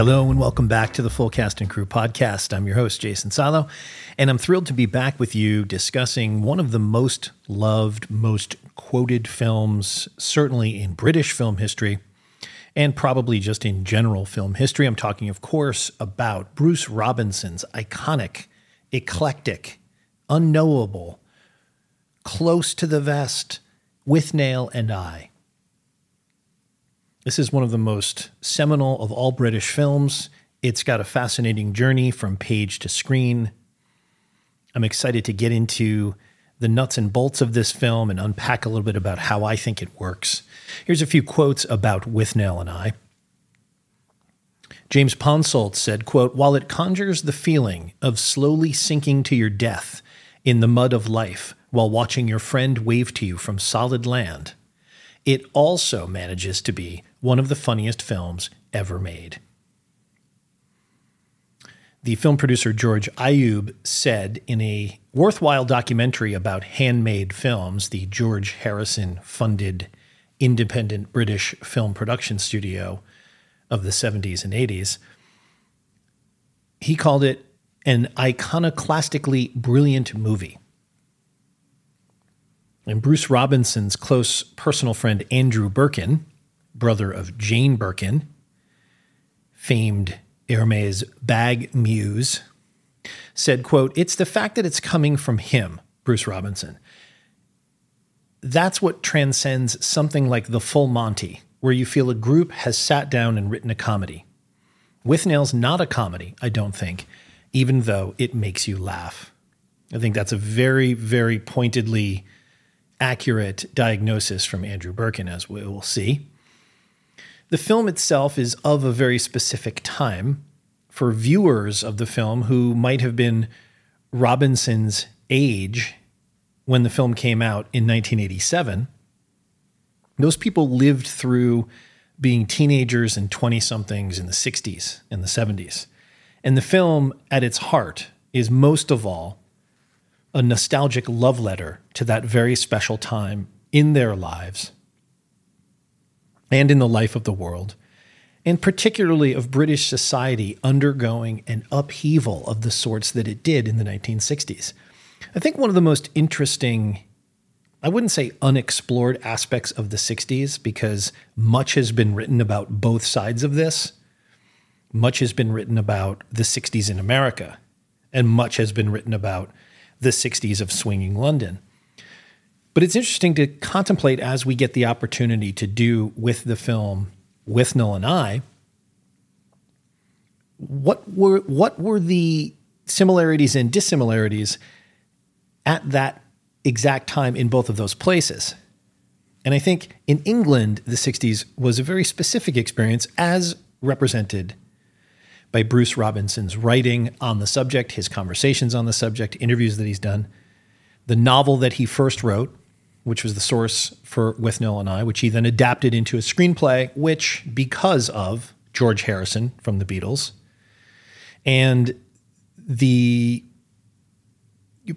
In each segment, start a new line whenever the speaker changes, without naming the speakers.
Hello and welcome back to the Full Cast and Crew podcast. I'm your host, Jason Salo, and I'm thrilled to be back with you discussing one of the most loved, most quoted films, certainly in British film history, and probably just in general film history. I'm talking, of course, about Bruce Robinson's iconic, eclectic, unknowable, close to the vest, Withnail and I. This is one of the most seminal of all British films. It's got a fascinating journey from page to screen. I'm excited to get into the nuts and bolts of this film and unpack a little bit about how I think it works. Here's a few quotes about Withnail and I. James Ponsoldt said, quote, While it conjures the feeling of slowly sinking to your death in the mud of life while watching your friend wave to you from solid land, it also manages to be one of the funniest films ever made. The film producer George Ayub said in a worthwhile documentary about handmade films, the George Harrison funded independent British film production studio of the 70s and 80s, he called it an iconoclastically brilliant movie. And Bruce Robinson's close personal friend Andrew Birkin brother of Jane Birkin, famed Hermes bag muse, said, quote, It's the fact that it's coming from him, Bruce Robinson. That's what transcends something like the full Monty, where you feel a group has sat down and written a comedy. Withnail's not a comedy, I don't think, even though it makes you laugh. I think that's a very, very pointedly accurate diagnosis from Andrew Birkin, as we will see. The film itself is of a very specific time. For viewers of the film who might have been Robinson's age when the film came out in 1987, those people lived through being teenagers and 20 somethings in the 60s and the 70s. And the film, at its heart, is most of all a nostalgic love letter to that very special time in their lives and in the life of the world, and particularly of British society undergoing an upheaval of the sorts that it did in the 1960s. I think one of the most interesting, I wouldn't say unexplored aspects of the 60s, because much has been written about both sides of this. Much has been written about the 60s in America, and much has been written about the 60s of swinging London. But it's interesting to contemplate as we get the opportunity to do with the film Withnail and I. What were what were the similarities and dissimilarities at that exact time in both of those places? And I think in England, the 60s was a very specific experience as represented by Bruce Robinson's writing on the subject, his conversations on the subject, interviews that he's done, the novel that he first wrote, which was the source for With Withnail and I, which he then adapted into a screenplay, which, because of George Harrison from the Beatles and the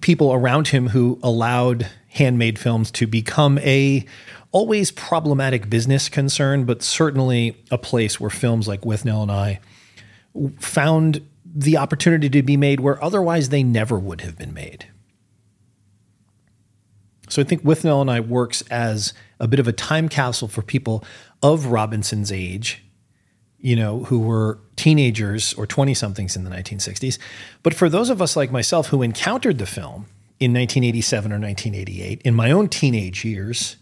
people around him who allowed handmade films to become a always problematic business concern, but certainly a place where films like With Withnail and I found the opportunity to be made where otherwise they never would have been made. So I think Withnail and I works as a bit of a time capsule for people of Robinson's age, you know, who were teenagers or 20 somethings in the 1960s. But for those of us like myself who encountered the film in 1987 or 1988, in my own teenage years,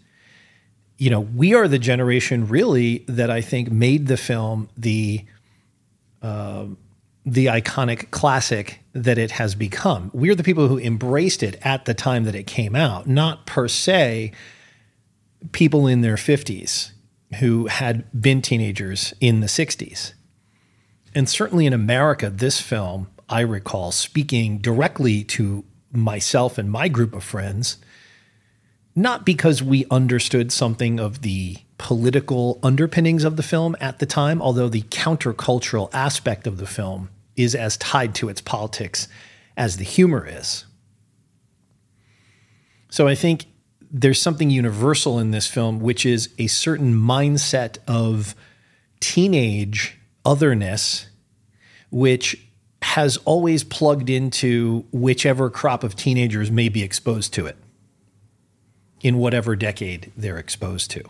you know, we are the generation really that I think made the film the uh, the iconic classic that it has become. We're the people who embraced it at the time that it came out, not per se people in their 50s who had been teenagers in the 60s. And certainly in America, this film, I recall speaking directly to myself and my group of friends, not because we understood something of the political underpinnings of the film at the time, although the countercultural aspect of the film is as tied to its politics as the humor is. So I think there's something universal in this film, which is a certain mindset of teenage otherness which has always plugged into whichever crop of teenagers may be exposed to it in whatever decade they're exposed to.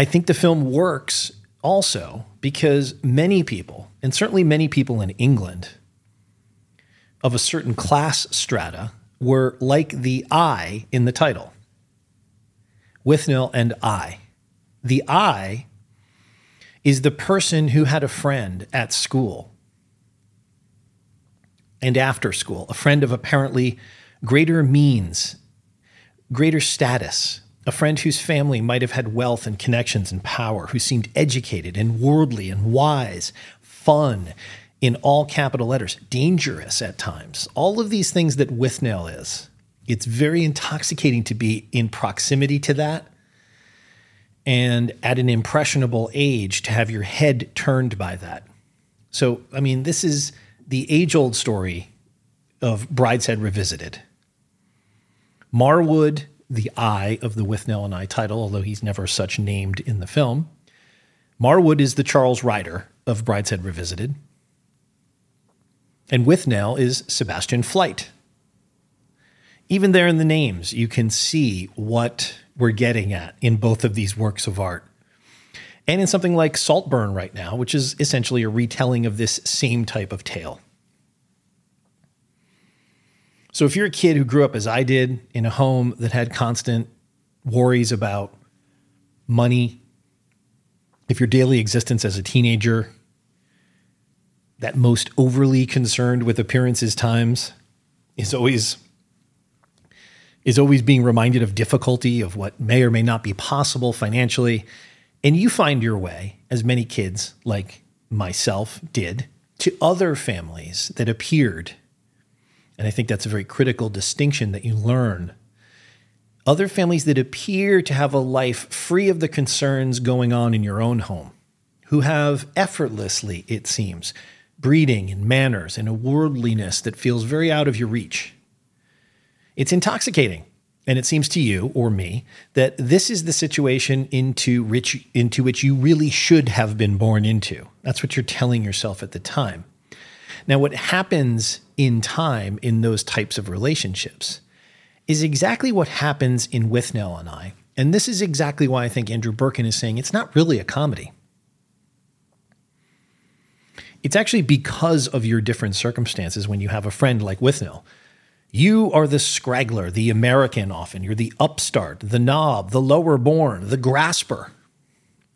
I think the film works also because many people, and certainly many people in England of a certain class strata, were like the I in the title Withnail and I. The I is the person who had a friend at school and after school, a friend of apparently greater means, greater status, a friend whose family might have had wealth and connections and power, who seemed educated and worldly and wise, fun in all capital letters, dangerous at times. All of these things that Withnail is. It's very intoxicating to be in proximity to that and at an impressionable age to have your head turned by that. So, I mean, this is the age old story of Brideshead Revisited. Marwood, the I of the Withnail and I title, although he's never such named in the film. Marwood is the Charles Ryder of Brideshead Revisited. And Withnail is Sebastian Flyte. Even there in the names, you can see what we're getting at in both of these works of art. And in something like Saltburn right now, which is essentially a retelling of this same type of tale. So if you're a kid who grew up as I did in a home that had constant worries about money, if your daily existence as a teenager, that most overly concerned with appearances times, is always is always being reminded of difficulty of what may or may not be possible financially. And you find your way, as many kids like myself did, to other families that appeared. And I think that's a very critical distinction that you learn. Other families that appear to have a life free of the concerns going on in your own home, who have effortlessly, it seems, breeding and manners and a worldliness that feels very out of your reach. It's intoxicating. And it seems to you or me that this is the situation into which, into which you really should have been born into. That's what you're telling yourself at the time. Now, what happens in time in those types of relationships is exactly what happens in Withnail and I. And this is exactly why I think Andrew Birkin is saying it's not really a comedy. It's actually because of your different circumstances when you have a friend like Withnail. you are the scraggler, the American often. You're the upstart, the knob, the lower born, the grasper.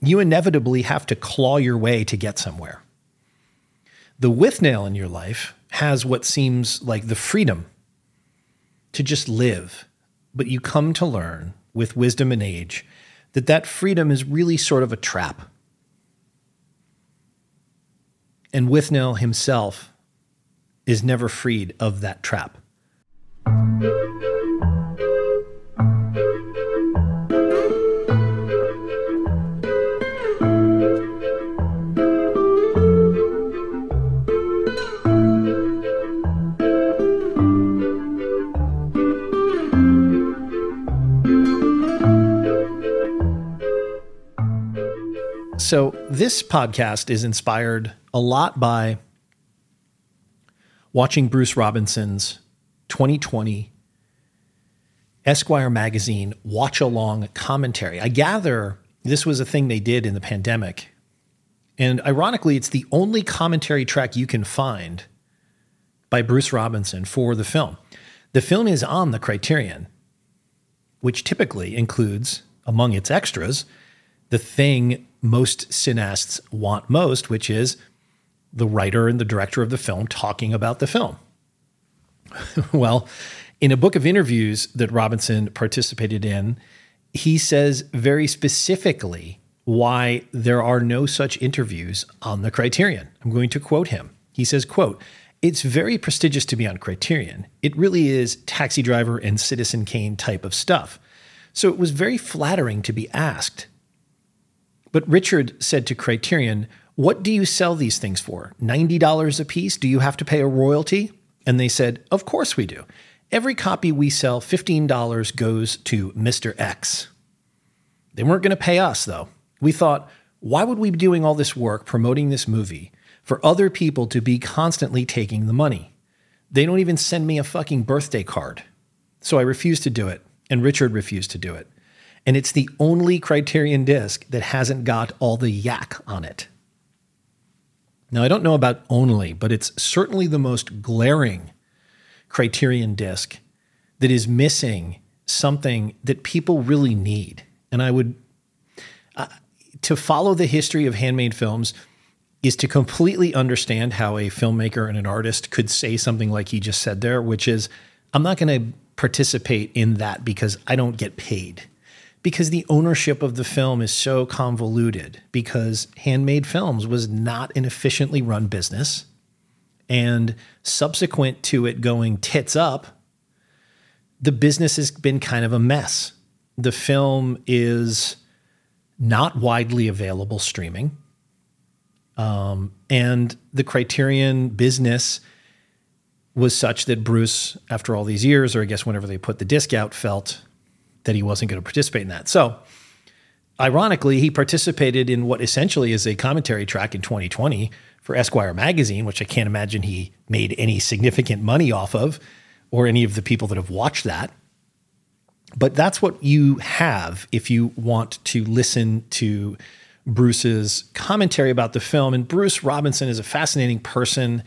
You inevitably have to claw your way to get somewhere. The Withnail in your life has what seems like the freedom to just live, but you come to learn with wisdom and age that that freedom is really sort of a trap. And Withnail himself is never freed of that trap. So, this podcast is inspired a lot by watching Bruce Robinson's 2020 Esquire magazine watch along commentary. I gather this was a thing they did in the pandemic. And ironically, it's the only commentary track you can find by Bruce Robinson for the film. The film is on the Criterion, which typically includes, among its extras, the thing most cineasts want most, which is the writer and the director of the film talking about the film. well, in a book of interviews that Robinson participated in, he says very specifically why there are no such interviews on the Criterion. I'm going to quote him. He says, quote, it's very prestigious to be on Criterion. It really is taxi driver and Citizen Kane type of stuff. So it was very flattering to be asked. But Richard said to Criterion, What do you sell these things for? $90 a piece? Do you have to pay a royalty? And they said, Of course we do. Every copy we sell, $15 goes to Mr. X. They weren't going to pay us, though. We thought, why would we be doing all this work promoting this movie for other people to be constantly taking the money. They don't even send me a fucking birthday card. So I refused to do it. And Richard refused to do it. And it's the only Criterion disc that hasn't got all the yak on it. Now, I don't know about only, but it's certainly the most glaring Criterion disc that is missing something that people really need. And I would, uh, to follow the history of handmade films is to completely understand how a filmmaker and an artist could say something like he just said there, which is, I'm not going to participate in that because I don't get paid. Because the ownership of the film is so convoluted, because handmade films was not an efficiently run business. And subsequent to it going tits up, the business has been kind of a mess. The film is not widely available streaming. Um, and the Criterion business was such that Bruce, after all these years, or I guess whenever they put the disc out, felt that he wasn't going to participate in that. So, ironically, he participated in what essentially is a commentary track in 2020 for Esquire magazine, which I can't imagine he made any significant money off of, or any of the people that have watched that. But that's what you have if you want to listen to Bruce's commentary about the film. And Bruce Robinson is a fascinating person.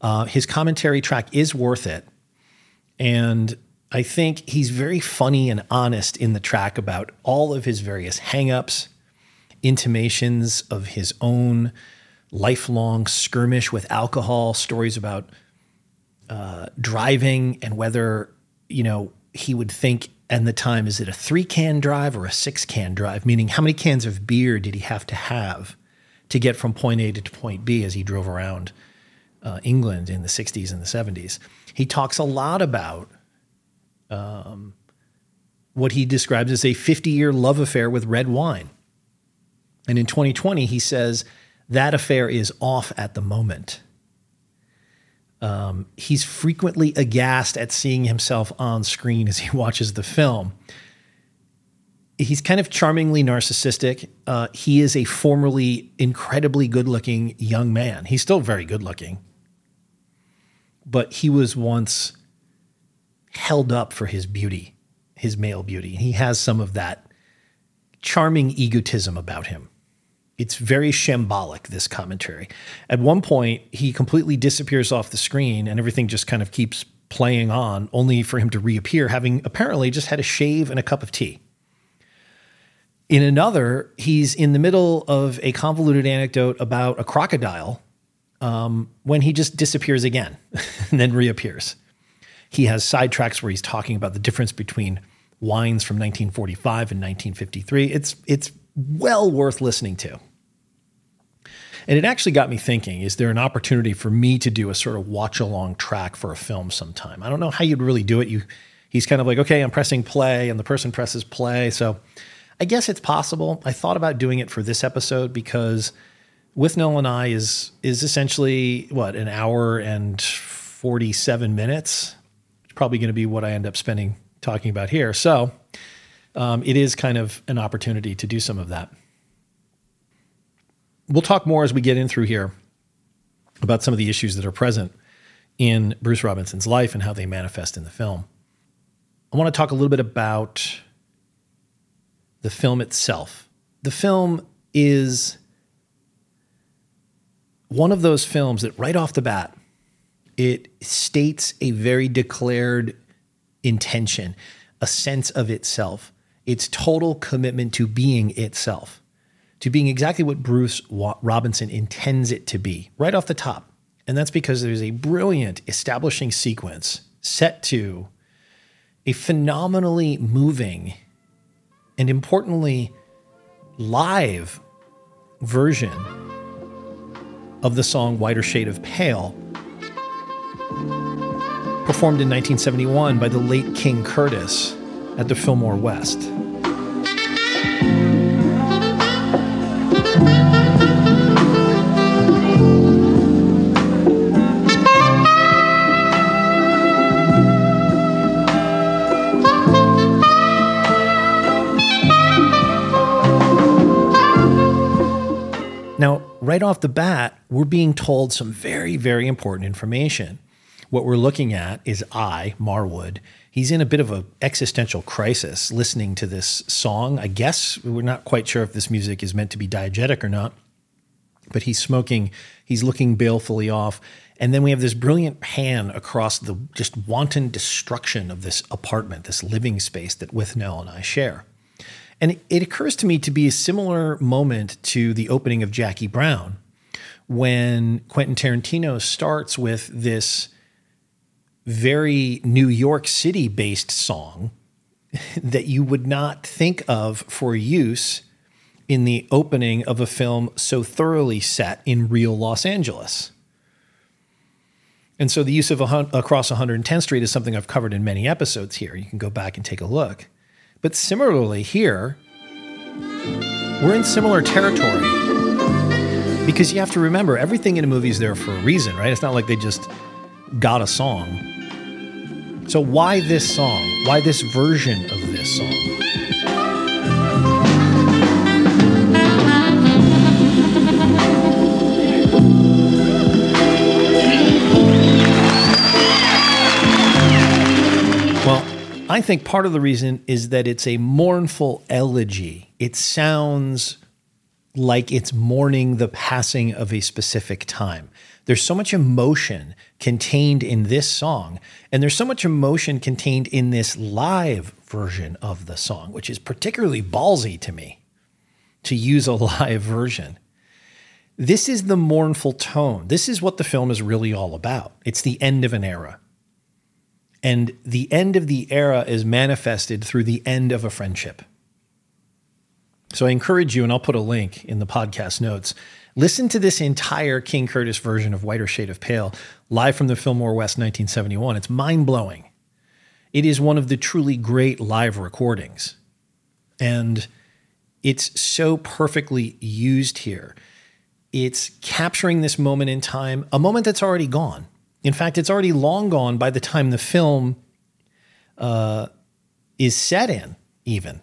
Uh, his commentary track is worth it. And I think he's very funny and honest in the track about all of his various hangups, intimations of his own lifelong skirmish with alcohol, stories about uh, driving and whether, you know, he would think and the time is it a three can drive or a six can drive? Meaning, how many cans of beer did he have to have to get from point A to point B as he drove around uh, England in the 60s and the 70s? He talks a lot about um, what he describes as a 50 year love affair with red wine. And in 2020, he says that affair is off at the moment. Um, he's frequently aghast at seeing himself on screen as he watches the film. He's kind of charmingly narcissistic. Uh, he is a formerly incredibly good looking young man. He's still very good looking, but he was once held up for his beauty, his male beauty. He has some of that charming egotism about him. It's very shambolic, this commentary. At one point, he completely disappears off the screen and everything just kind of keeps playing on, only for him to reappear, having apparently just had a shave and a cup of tea. In another, he's in the middle of a convoluted anecdote about a crocodile um, when he just disappears again and then reappears. He has sidetracks where he's talking about the difference between wines from 1945 and 1953. It's it's well worth listening to. And it actually got me thinking is there an opportunity for me to do a sort of watch along track for a film sometime? I don't know how you'd really do it. You he's kind of like, okay, I'm pressing play, and the person presses play. So I guess it's possible. I thought about doing it for this episode because Withnail and I is is essentially what an hour and 47 minutes. Probably going to be what I end up spending talking about here. So um, it is kind of an opportunity to do some of that we'll talk more as we get in through here about some of the issues that are present in Bruce Robinson's life and how they manifest in the film. I want to talk a little bit about the film itself. The film is one of those films that right off the bat it states a very declared intention, a sense of itself, its total commitment to being itself to being exactly what Bruce Robinson intends it to be right off the top. And that's because there's a brilliant establishing sequence set to a phenomenally moving and importantly live version of the song Whiter Shade of Pale, performed in 1971 by the late King Curtis at the Fillmore West. Now, right off the bat, we're being told some very, very important information. What we're looking at is I, Marwood. He's in a bit of an existential crisis listening to this song. I guess we're not quite sure if this music is meant to be diegetic or not, but he's smoking, he's looking balefully off. And then we have this brilliant pan across the just wanton destruction of this apartment, this living space that Withnail and I share. And it occurs to me to be a similar moment to the opening of Jackie Brown when Quentin Tarantino starts with this very New York City based song that you would not think of for use in the opening of a film so thoroughly set in real Los Angeles. And so the use of a, across 110th Street is something I've covered in many episodes here. You can go back and take a look. But similarly, here, we're in similar territory. Because you have to remember, everything in a movie is there for a reason, right? It's not like they just got a song. So, why this song? Why this version of this song? Well, I think part of the reason is that it's a mournful elegy. It sounds like it's mourning the passing of a specific time. There's so much emotion contained in this song, and there's so much emotion contained in this live version of the song, which is particularly ballsy to me to use a live version. This is the mournful tone. This is what the film is really all about. It's the end of an era. And the end of the era is manifested through the end of a friendship. So I encourage you, and I'll put a link in the podcast notes. Listen to this entire King Curtis version of Whiter Shade of Pale, live from the Fillmore West 1971. It's mind blowing. It is one of the truly great live recordings. And it's so perfectly used here. It's capturing this moment in time, a moment that's already gone. In fact, it's already long gone by the time the film uh, is set in, even.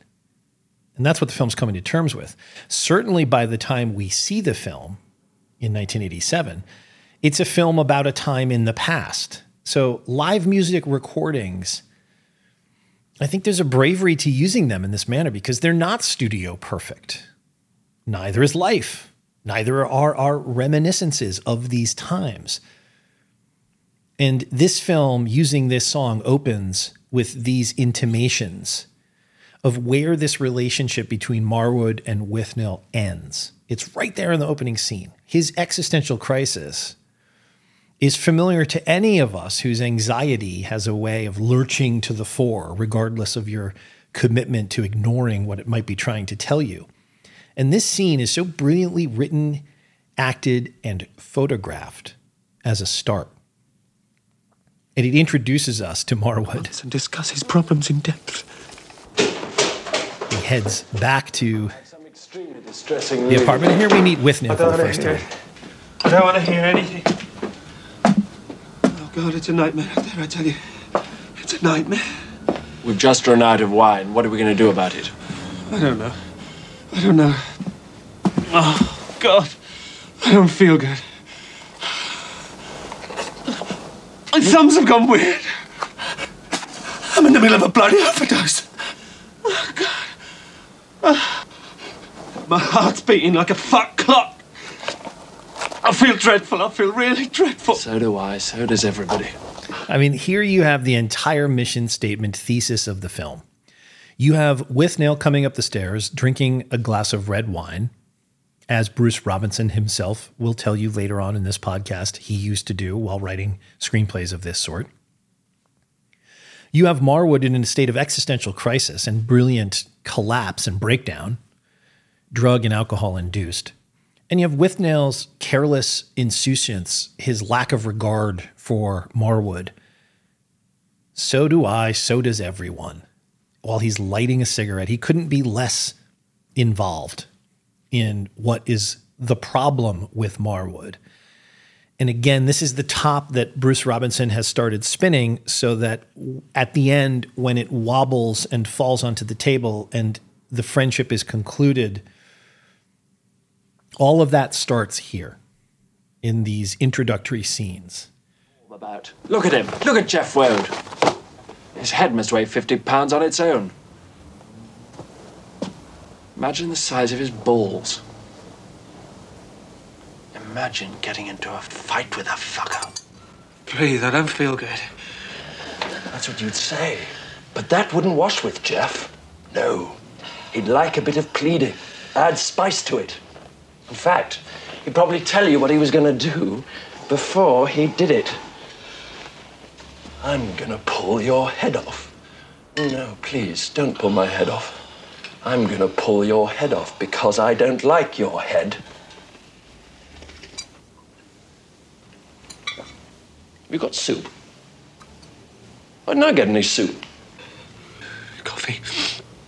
And that's what the film's coming to terms with. Certainly by the time we see the film in 1987, it's a film about a time in the past. So, live music recordings, I think there's a bravery to using them in this manner because they're not studio perfect. Neither is life, neither are our reminiscences of these times. And this film, using this song, opens with these intimations of where this relationship between Marwood and Withnail ends. It's right there in the opening scene. His existential crisis is familiar to any of us whose anxiety has a way of lurching to the fore, regardless of your commitment to ignoring what it might be trying to tell you. And this scene is so brilliantly written, acted, and photographed as a start and it introduces us to Marwood.
And discuss his problems in depth.
He heads back to the apartment. And here we meet Withnail for the first time.
I don't want to hear anything. Oh, God, it's a nightmare out there, I tell you. It's a nightmare.
We've just run out of wine. What are we going to do about it?
I don't know. I don't know. Oh, God. I don't feel good. My thumbs have gone weird. I'm in the middle of a bloody overdose. Oh, God. My heart's beating like a fuck clock. I feel dreadful. I feel really dreadful.
So do I. So does everybody.
I mean, here you have the entire mission statement thesis of the film. You have Withnail coming up the stairs, drinking a glass of red wine, as Bruce Robinson himself will tell you later on in this podcast, he used to do while writing screenplays of this sort. You have Marwood in a state of existential crisis and brilliant collapse and breakdown, drug and alcohol induced. And you have Withnail's careless insouciance, his lack of regard for Marwood. So do I, so does everyone. While he's lighting a cigarette, he couldn't be less involved in what is the problem with Marwood. And again, this is the top that Bruce Robinson has started spinning so that at the end, when it wobbles and falls onto the table and the friendship is concluded, All of that starts here in these introductory scenes.
About. Look at him. Look at Jeff Wode. His head must weigh 50 pounds on its own. Imagine the size of his balls. Imagine getting into a fight with a fucker.
Please, I don't feel good.
That's what you'd say. But that wouldn't wash with Jeff. No. He'd like a bit of pleading, add spice to it. In fact, he'd probably tell you what he was going to do before he did it. I'm going to pull your head off. No, please, don't pull my head off. I'm going to pull your head off because I don't like your head. Have you got soup? I didn't I get any soup?
Coffee.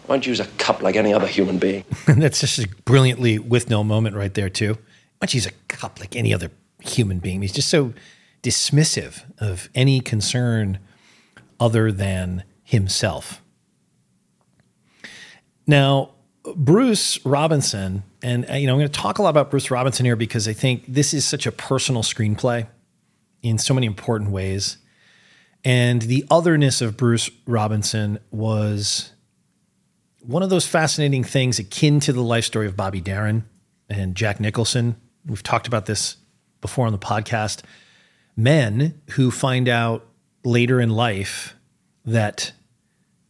Why don't you use a cup like any other human being?
And that's just a brilliantly Withnail moment right there, too. Why don't you use a cup like any other human being? He's just so dismissive of any concern other than himself. Now, Bruce Robinson, and uh, you know, I'm going to talk a lot about Bruce Robinson here because I think this is such a personal screenplay in so many important ways. And the otherness of Bruce Robinson was one of those fascinating things akin to the life story of Bobby Darin and Jack Nicholson. We've talked about this before on the podcast. Men who find out later in life that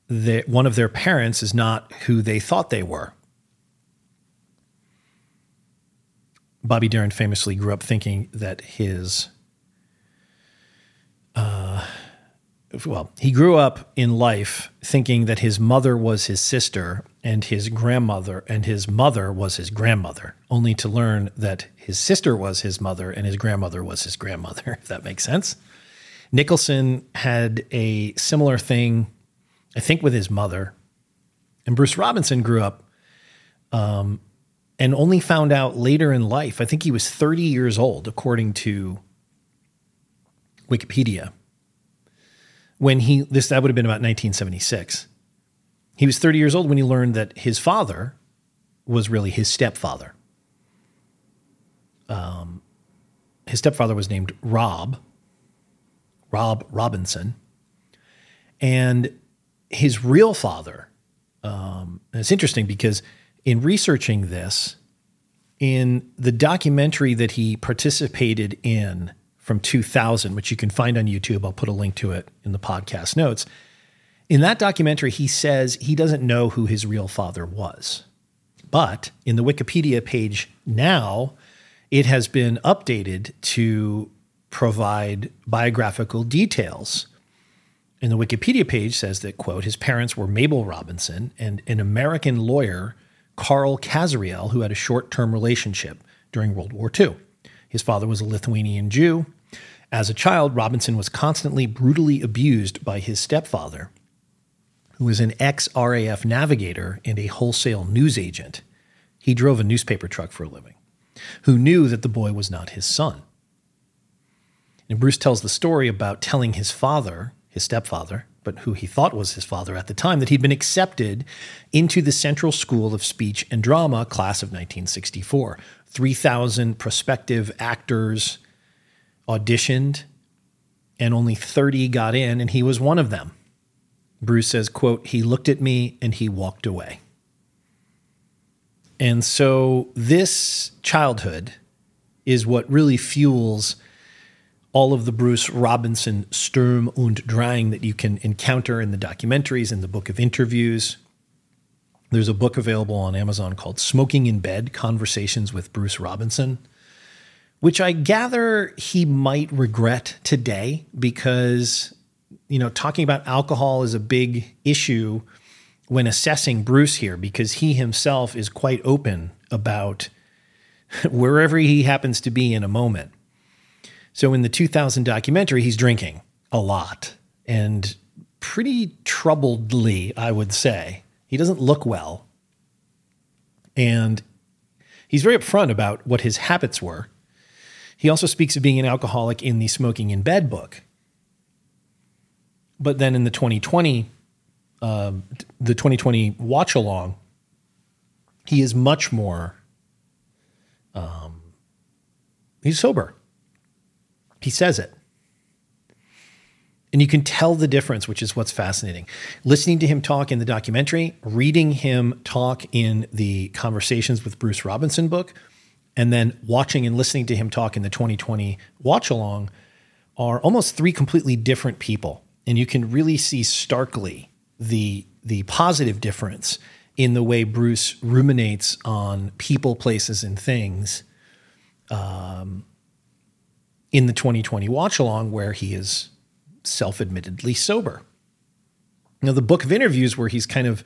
the, one of their parents is not who they thought they were. Bobby Darin famously grew up thinking that his well, he grew up in life thinking that his mother was his sister and his grandmother and his mother was his grandmother, only to learn that his sister was his mother and his grandmother was his grandmother, if that makes sense. Nicholson had a similar thing, I think, with his mother. And Bruce Robinson grew up um, and only found out later in life. I think he was 30 years old, according to Wikipedia when he this that would have been about 1976. He was 30 years old when he learned that his father was really his stepfather. Um, his stepfather was named Rob, Rob Robinson, and his real father. Um, it's interesting because in researching this, in the documentary that he participated in from 2000, which you can find on YouTube. I'll put a link to it in the podcast notes. In that documentary, he says he doesn't know who his real father was. But in the Wikipedia page now, it has been updated to provide biographical details. And the Wikipedia page says that, quote, his parents were Mabel Robinson and an American lawyer, Carl Kazariel, who had a short term relationship during World War II. His father was a Lithuanian Jew as a child, Robinson was constantly brutally abused by his stepfather, who was an ex RAF navigator and a wholesale news agent. He drove a newspaper truck for a living, who knew that the boy was not his son. And Bruce tells the story about telling his father, his stepfather, but who he thought was his father at the time, that he'd been accepted into the Central School of Speech and Drama class of 1964. 3,000 prospective actors, auditioned and only 30 got in and he was one of them. Bruce says, quote, he looked at me and he walked away. And so this childhood is what really fuels all of the Bruce Robinson Sturm und Drang that you can encounter in the documentaries and the book of interviews. There's a book available on Amazon called Smoking in Bed Conversations with Bruce Robinson which I gather he might regret today because, you know, talking about alcohol is a big issue when assessing Bruce here because he himself is quite open about wherever he happens to be in a moment. So in the 2000 documentary, he's drinking a lot and pretty troubledly, I would say. He doesn't look well. And he's very upfront about what his habits were he also speaks of being an alcoholic in the Smoking in Bed book. But then in the 2020, um, the 2020 watch along, he is much more Um, he's sober. He says it. And you can tell the difference, which is what's fascinating. Listening to him talk in the documentary, reading him talk in the Conversations with Bruce Robinson book, and then watching and listening to him talk in the 2020 watch along are almost three completely different people. And you can really see starkly the, the positive difference in the way Bruce ruminates on people, places, and things um, in the 2020 watch along, where he is self admittedly sober. Now, the book of interviews where he's kind of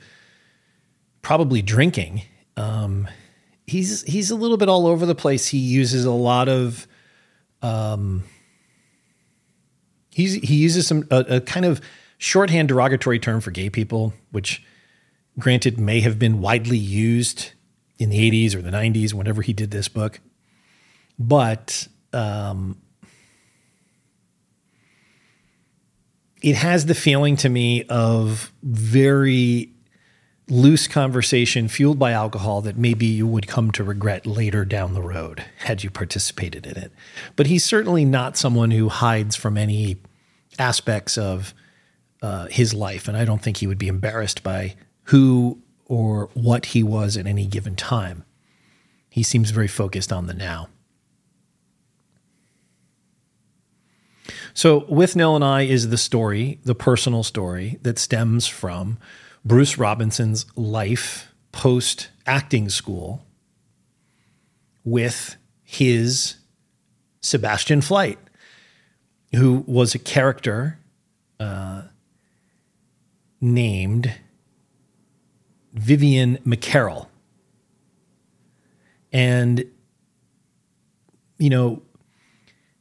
probably drinking, um, he's he's a little bit all over the place. He uses a lot of, um, he's he uses some a, a kind of shorthand derogatory term for gay people, which granted may have been widely used in the 80s or the 90s whenever he did this book but um, it has the feeling to me of very loose conversation fueled by alcohol that maybe you would come to regret later down the road had you participated in it. But he's certainly not someone who hides from any aspects of uh, his life. And I don't think he would be embarrassed by who or what he was at any given time. He seems very focused on the now. So, Withnail and I is the story, the personal story that stems from Bruce Robinson's life post acting school with his Sebastian Flyte, who was a character uh, named Vivian MacKerrell. And, you know,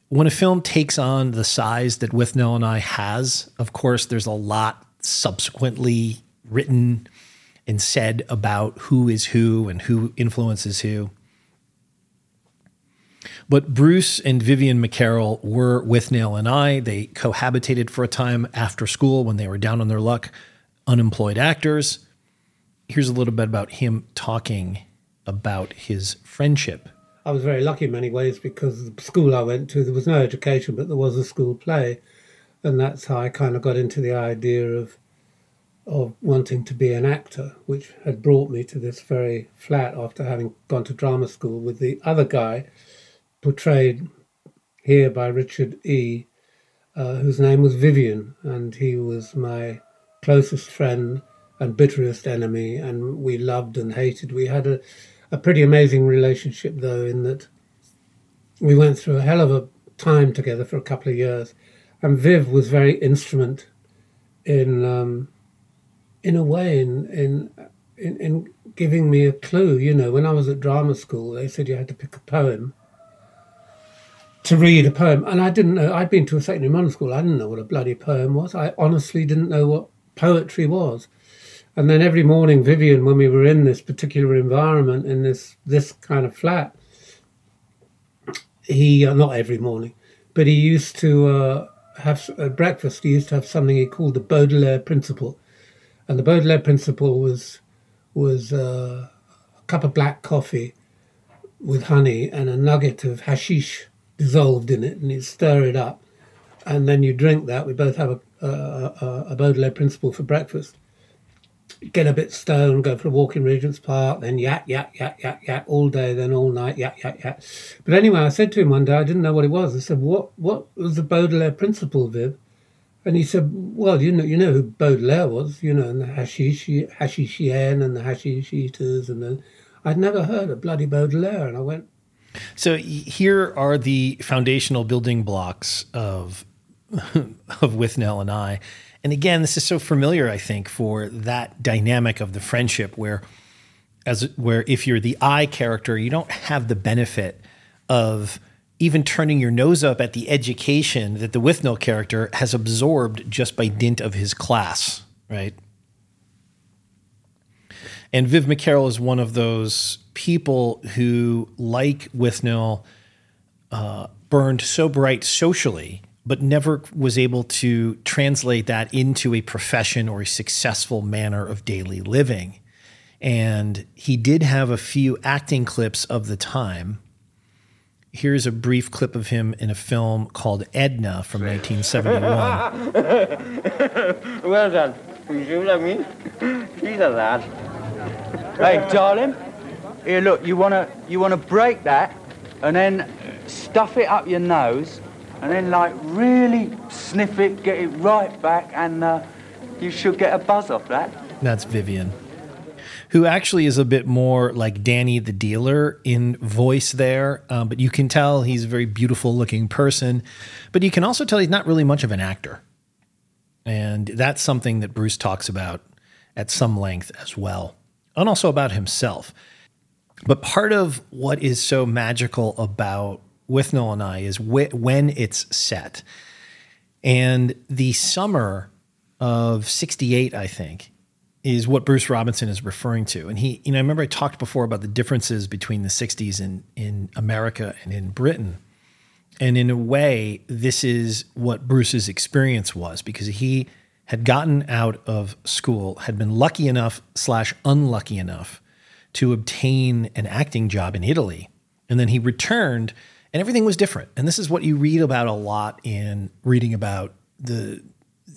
when a film takes on the size that Withnail and I has, of course, there's a lot subsequently written and said about who is who and who influences who. But Bruce and Vivian MacKerrell were Withnail and I. They cohabitated for a time after school when they were down on their luck, unemployed actors. Here's a little bit about him talking about his friendship
I was very lucky in many ways because the school I went to, there was no education, but there was a school play. And that's how I kind of got into the idea of of wanting to be an actor, which had brought me to this very flat after having gone to drama school with the other guy, portrayed here by Richard E., uh, whose name was Vivian, and he was my closest friend and bitterest enemy, and we loved and hated. We had a a pretty amazing relationship, though, in that we went through a hell of a time together for a couple of years, and Viv was very instrument in, um, in a way, in, in in in giving me a clue. You know, when I was at drama school, they said you had to pick a poem to read a poem, and I didn't know. I'd been to a secondary modern school. I didn't know what a bloody poem was. I honestly didn't know what poetry was. And then every morning, Vivian, when we were in this particular environment, in this this kind of flat, he uh, not every morning, but he used to uh, have breakfast. He used to have something he called the Baudelaire Principle, and the Baudelaire Principle was was uh, a cup of black coffee with honey and a nugget of hashish dissolved in it, and you stir it up, and then you drink that. We both have a, a, a Baudelaire Principle for breakfast get a bit stoned, go for a walk in Regent's Park, then yak, yak, yak, yak, yak all day, then all night, yak, yak, yak. But anyway, I said to him one day, I didn't know what it was. I said, what, what was the Baudelaire principle, Viv? And he said, well, you know, you know who Baudelaire was, you know, and the hashish, hashishian and the hashish eaters. And then I'd never heard of bloody Baudelaire. And I went.
So here are the foundational building blocks of, of Withnail and I. And again, this is so familiar, I think, for that dynamic of the friendship where as where if you're the I character, you don't have the benefit of even turning your nose up at the education that the Withnail character has absorbed just by dint of his class, right? And Viv MacKerrell is one of those people who, like Withnail, uh, burned so bright socially but never was able to translate that into a profession or a successful manner of daily living. And he did have a few acting clips of the time, Here's a brief clip of him in a film called Edna from 1971.
well done. You see what I mean? He's a lad. hey, darling. Here, look. You wanna you wanna break that, and then stuff it up your nose, and then like really sniff it, get it right back, and uh, you should get a buzz off that.
That's Vivian who actually is a bit more like Danny the dealer in voice there. Um, but you can tell he's a very beautiful looking person. But you can also tell he's not really much of an actor. And that's something that Bruce talks about at some length as well, and also about himself. But part of what is so magical about Withnail and I is wh- when it's set. And the summer of 68, I think, is what Bruce Robinson is referring to. And he, you know, I remember I talked before about the differences between the 60s in, in America and in Britain. And in a way, this is what Bruce's experience was because he had gotten out of school, had been lucky enough slash unlucky enough to obtain an acting job in Italy. And then he returned and everything was different. And this is what you read about a lot in reading about the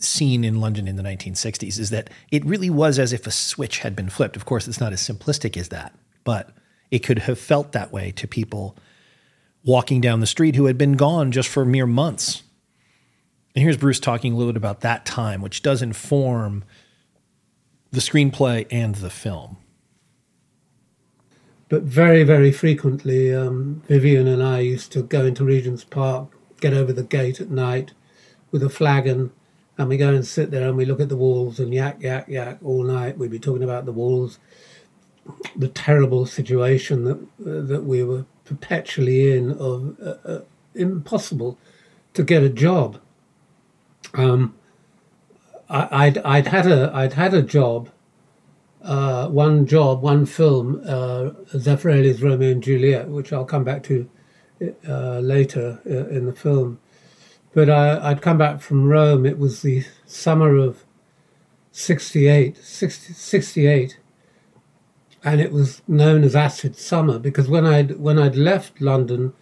scene in London in the 1960s is that it really was as if a switch had been flipped. Of course, it's not as simplistic as that, but it could have felt that way to people walking down the street who had been gone just for mere months. And here's Bruce talking a little bit about that time, which does inform the screenplay and the film.
But very, very frequently, um, Vivian and I used to go into Regent's Park, get over the gate at night with a flagon and we go and sit there and we look at the walls and yak yak yak all night. We'd be talking about the walls, the terrible situation that uh, that we were perpetually in of uh, uh, impossible to get a job. Um, I, would I'd had a I'd had a job, uh, one job, one film, uh, Zeffirelli's Romeo and Juliet, which I'll come back to uh, later uh, in the film. But I, would come back from Rome. It was the summer of 68, 60, 68, and it was known as acid summer because when I'd when I'd left London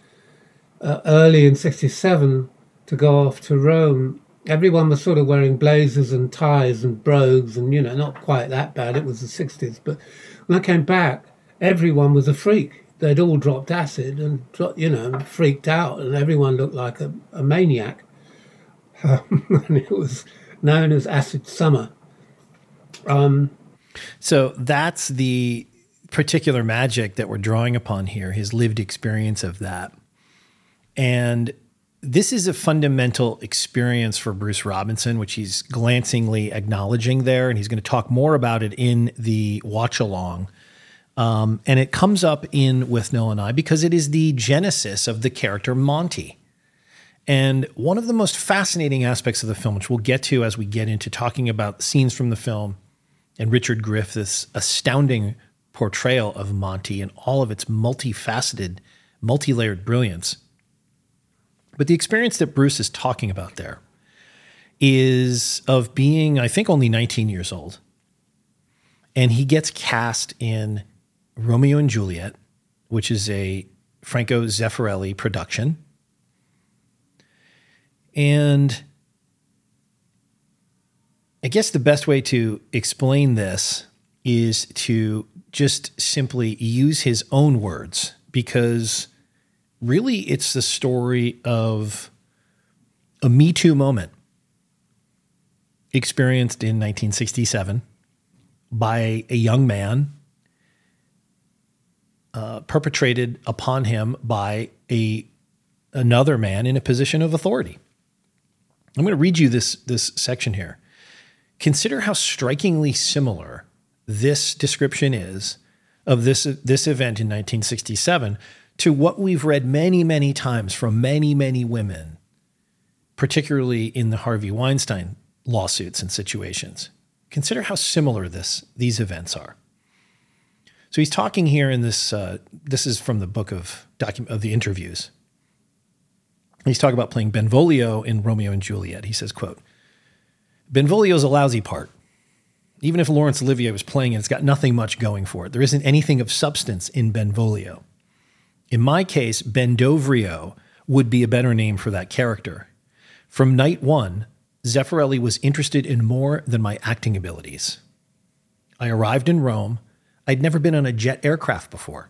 uh, early in 67 to go off to Rome, everyone was sort of wearing blazers and ties and brogues and you know not quite that bad. It was the 60s, but when I came back, everyone was a freak they'd all dropped acid and you know freaked out, and everyone looked like a, a maniac and it was known as Acid Summer. Um,
so that's the particular magic that we're drawing upon here, his lived experience of that. And this is a fundamental experience for Bruce Robinson, which he's glancingly acknowledging there. And he's going to talk more about it in the watch along. Um, and it comes up in Withnail and I because it is the genesis of the character Monty. And one of the most fascinating aspects of the film, which we'll get to as we get into talking about scenes from the film and Richard Griffiths' astounding portrayal of Monty and all of its multifaceted, multi layered brilliance. But the experience that Bruce is talking about there is of being, I think, only 19 years old. And he gets cast in Romeo and Juliet, which is a Franco Zeffirelli production and I guess the best way to explain this is to just simply use his own words because really it's the story of a Me Too moment experienced in 1967 by a young man uh, perpetrated upon him by a another man in a position of authority. I'm going to read you this, this section here. Consider how strikingly similar this description is of this, this event in 1967 to what we've read many, many times from many, many women, particularly in the Harvey Weinstein lawsuits and situations. Consider how similar this, these events are. So he's talking here in this. Uh, this is from the book of document of the interviews he's talking about playing Benvolio in Romeo and Juliet. He says, quote, Benvolio's a lousy part. Even if Laurence Olivier was playing it, it's got nothing much going for it. There isn't anything of substance in Benvolio. In my case, Bendovrio would be a better name for that character. From night one, Zeffirelli was interested in more than my acting abilities. I arrived in Rome. I'd never been on a jet aircraft before.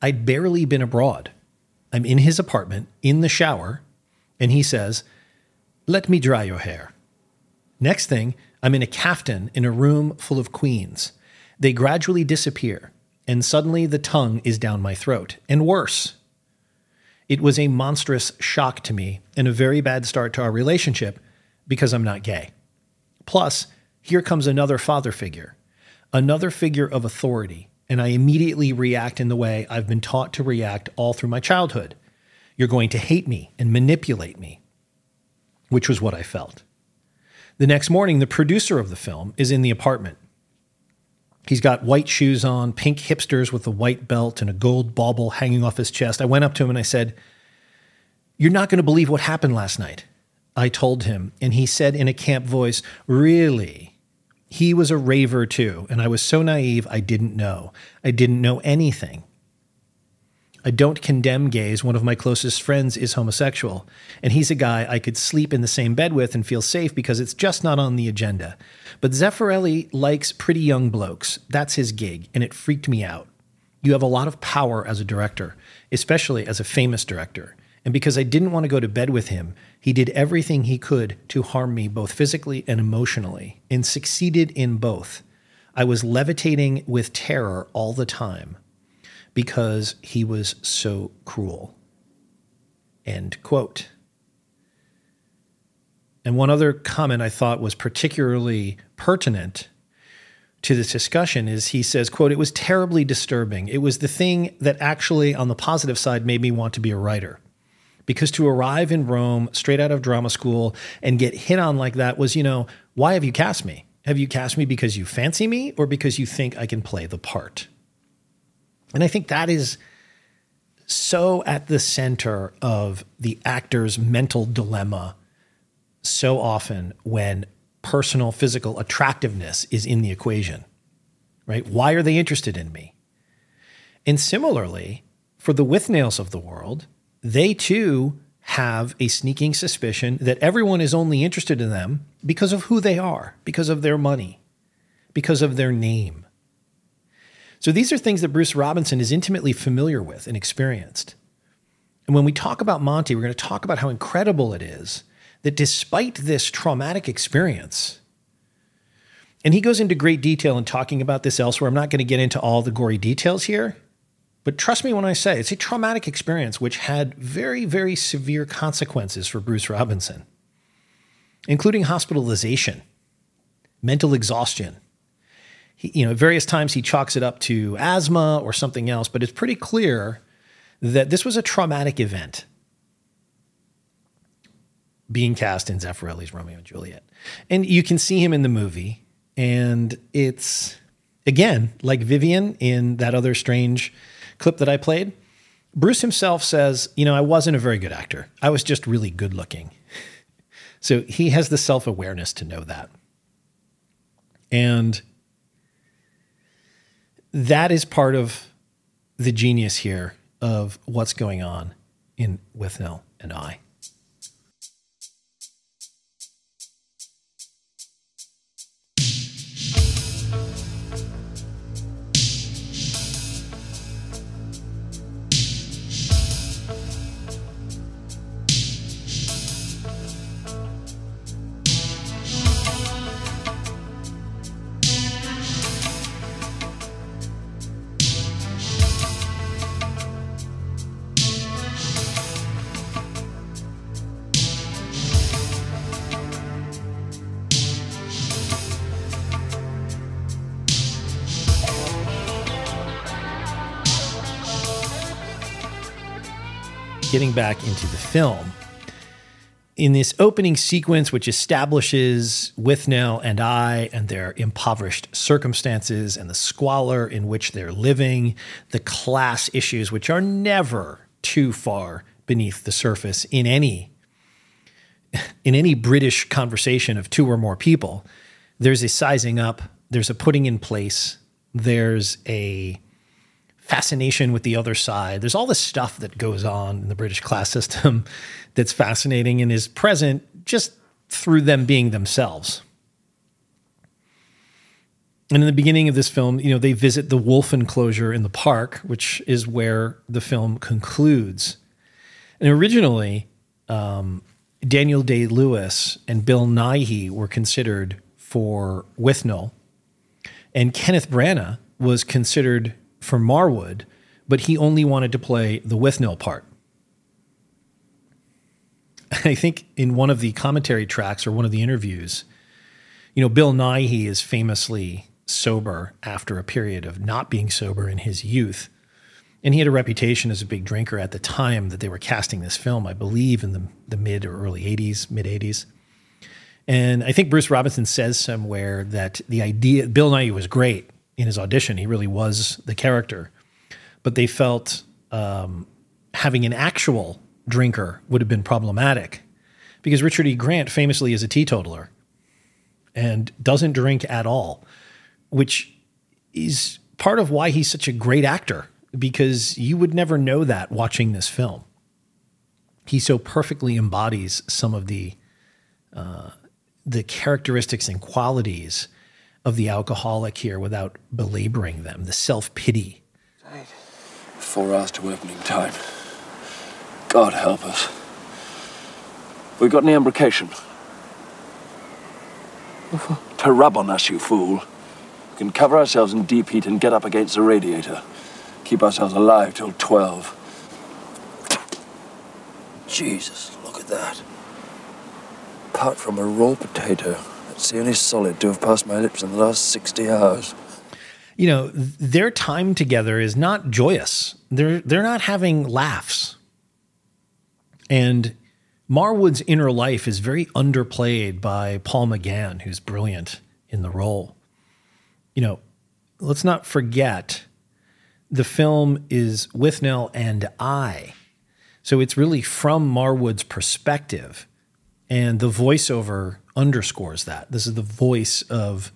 I'd barely been abroad. I'm in his apartment, in the shower, and he says, Let me dry your hair. Next thing, I'm in a caftan in a room full of queens. They gradually disappear, and suddenly the tongue is down my throat, and worse. It was a monstrous shock to me and a very bad start to our relationship because I'm not gay. Plus, here comes another father figure, another figure of authority, and I immediately react in the way I've been taught to react all through my childhood. You're going to hate me and manipulate me, which was what I felt. The next morning, the producer of the film is in the apartment. He's got white shoes on, pink hipsters with a white belt, and a gold bauble hanging off his chest. I went up to him and I said, You're not going to believe what happened last night. I told him, and he said in a camp voice, Really? He was a raver too, and I was so naive I didn't know. I didn't know anything. I don't condemn gays. One of my closest friends is homosexual, and he's a guy I could sleep in the same bed with and feel safe because it's just not on the agenda. But Zeffirelli likes pretty young blokes. That's his gig, and it freaked me out. You have a lot of power as a director, especially as a famous director. And because I didn't want to go to bed with him, he did everything he could to harm me both physically and emotionally, and succeeded in both. I was levitating with terror all the time because he was so cruel. End quote. And one other comment I thought was particularly pertinent to this discussion is he says, quote, it was terribly disturbing. It was the thing that actually, on the positive side, made me want to be a writer. Because to arrive in Rome straight out of drama school and get hit on like that was, you know, why have you cast me? Have you cast me because you fancy me or because you think I can play the part? And I think that is so at the center of the actor's mental dilemma so often when personal physical attractiveness is in the equation, right? Why are they interested in me? And similarly, for the Withnails of the world, they too have a sneaking suspicion that everyone is only interested in them because of who they are, because of their money, because of their name. So these are things that Bruce Robinson is intimately familiar with and experienced. And when we talk about Monty, we're going to talk about how incredible it is that despite this traumatic experience, and he goes into great detail in talking about this elsewhere. I'm not going to get into all the gory details here, but trust me when I say it's a traumatic experience which had very, very severe consequences for Bruce Robinson, including hospitalization, mental exhaustion, he, you know, various times he chalks it up to asthma or something else, but it's pretty clear that this was a traumatic event being cast in Zeffirelli's Romeo and Juliet. And you can see him in the movie, and it's, again, like Vivian in that other strange clip that I played. Bruce himself says, You know, I wasn't a very good actor. I was just really good looking. So he has the self awareness to know that. And that is part of the genius here of what's going on in Withnail and I. getting back into the film, in this opening sequence, which establishes Withnail and I and their impoverished circumstances and the squalor in which they're living, the class issues, which are never too far beneath the surface in any in any British conversation of two or more people, there's a sizing up, there's a putting in place, there's a fascination with the other side. There's all this stuff that goes on in the British class system that's fascinating and is present just through them being themselves. And in the beginning of this film, you know, they visit the wolf enclosure in the park, which is where the film concludes. And originally, um, Daniel Day Lewis and Bill Nighy were considered for Withnail, and Kenneth Branagh was considered for Marwood, but he only wanted to play the Withnail part. I think in one of the commentary tracks or one of the interviews, you know, Bill Nighy is famously sober after a period of not being sober in his youth. And he had a reputation as a big drinker at the time that they were casting this film, I believe in the, the mid or early 80s, mid 80s. And I think Bruce Robinson says somewhere that the idea, Bill Nighy was great in his audition. He really was the character. But they felt um, having an actual drinker would have been problematic because Richard E. Grant famously is a teetotaler and doesn't drink at all, which is part of why he's such a great actor because you would never know that watching this film. He so perfectly embodies some of the uh, the characteristics and qualities of the alcoholic here without belaboring them. The self pity.
Four hours to opening time. God help us. We got any embrocation? to rub on us, you fool. We can cover ourselves in deep heat and get up against the radiator. Keep ourselves alive till 12. Jesus, look at that. Apart from a raw potato, the only solid to have passed my lips in the last 60 hours.
You know, their time together is not joyous. They're they're not having laughs. And Marwood's inner life is very underplayed by Paul McGann, who's brilliant in the role. You know, let's not forget the film is Withnail and I. So it's really from Marwood's perspective. And the voiceover underscores that. This is the voice of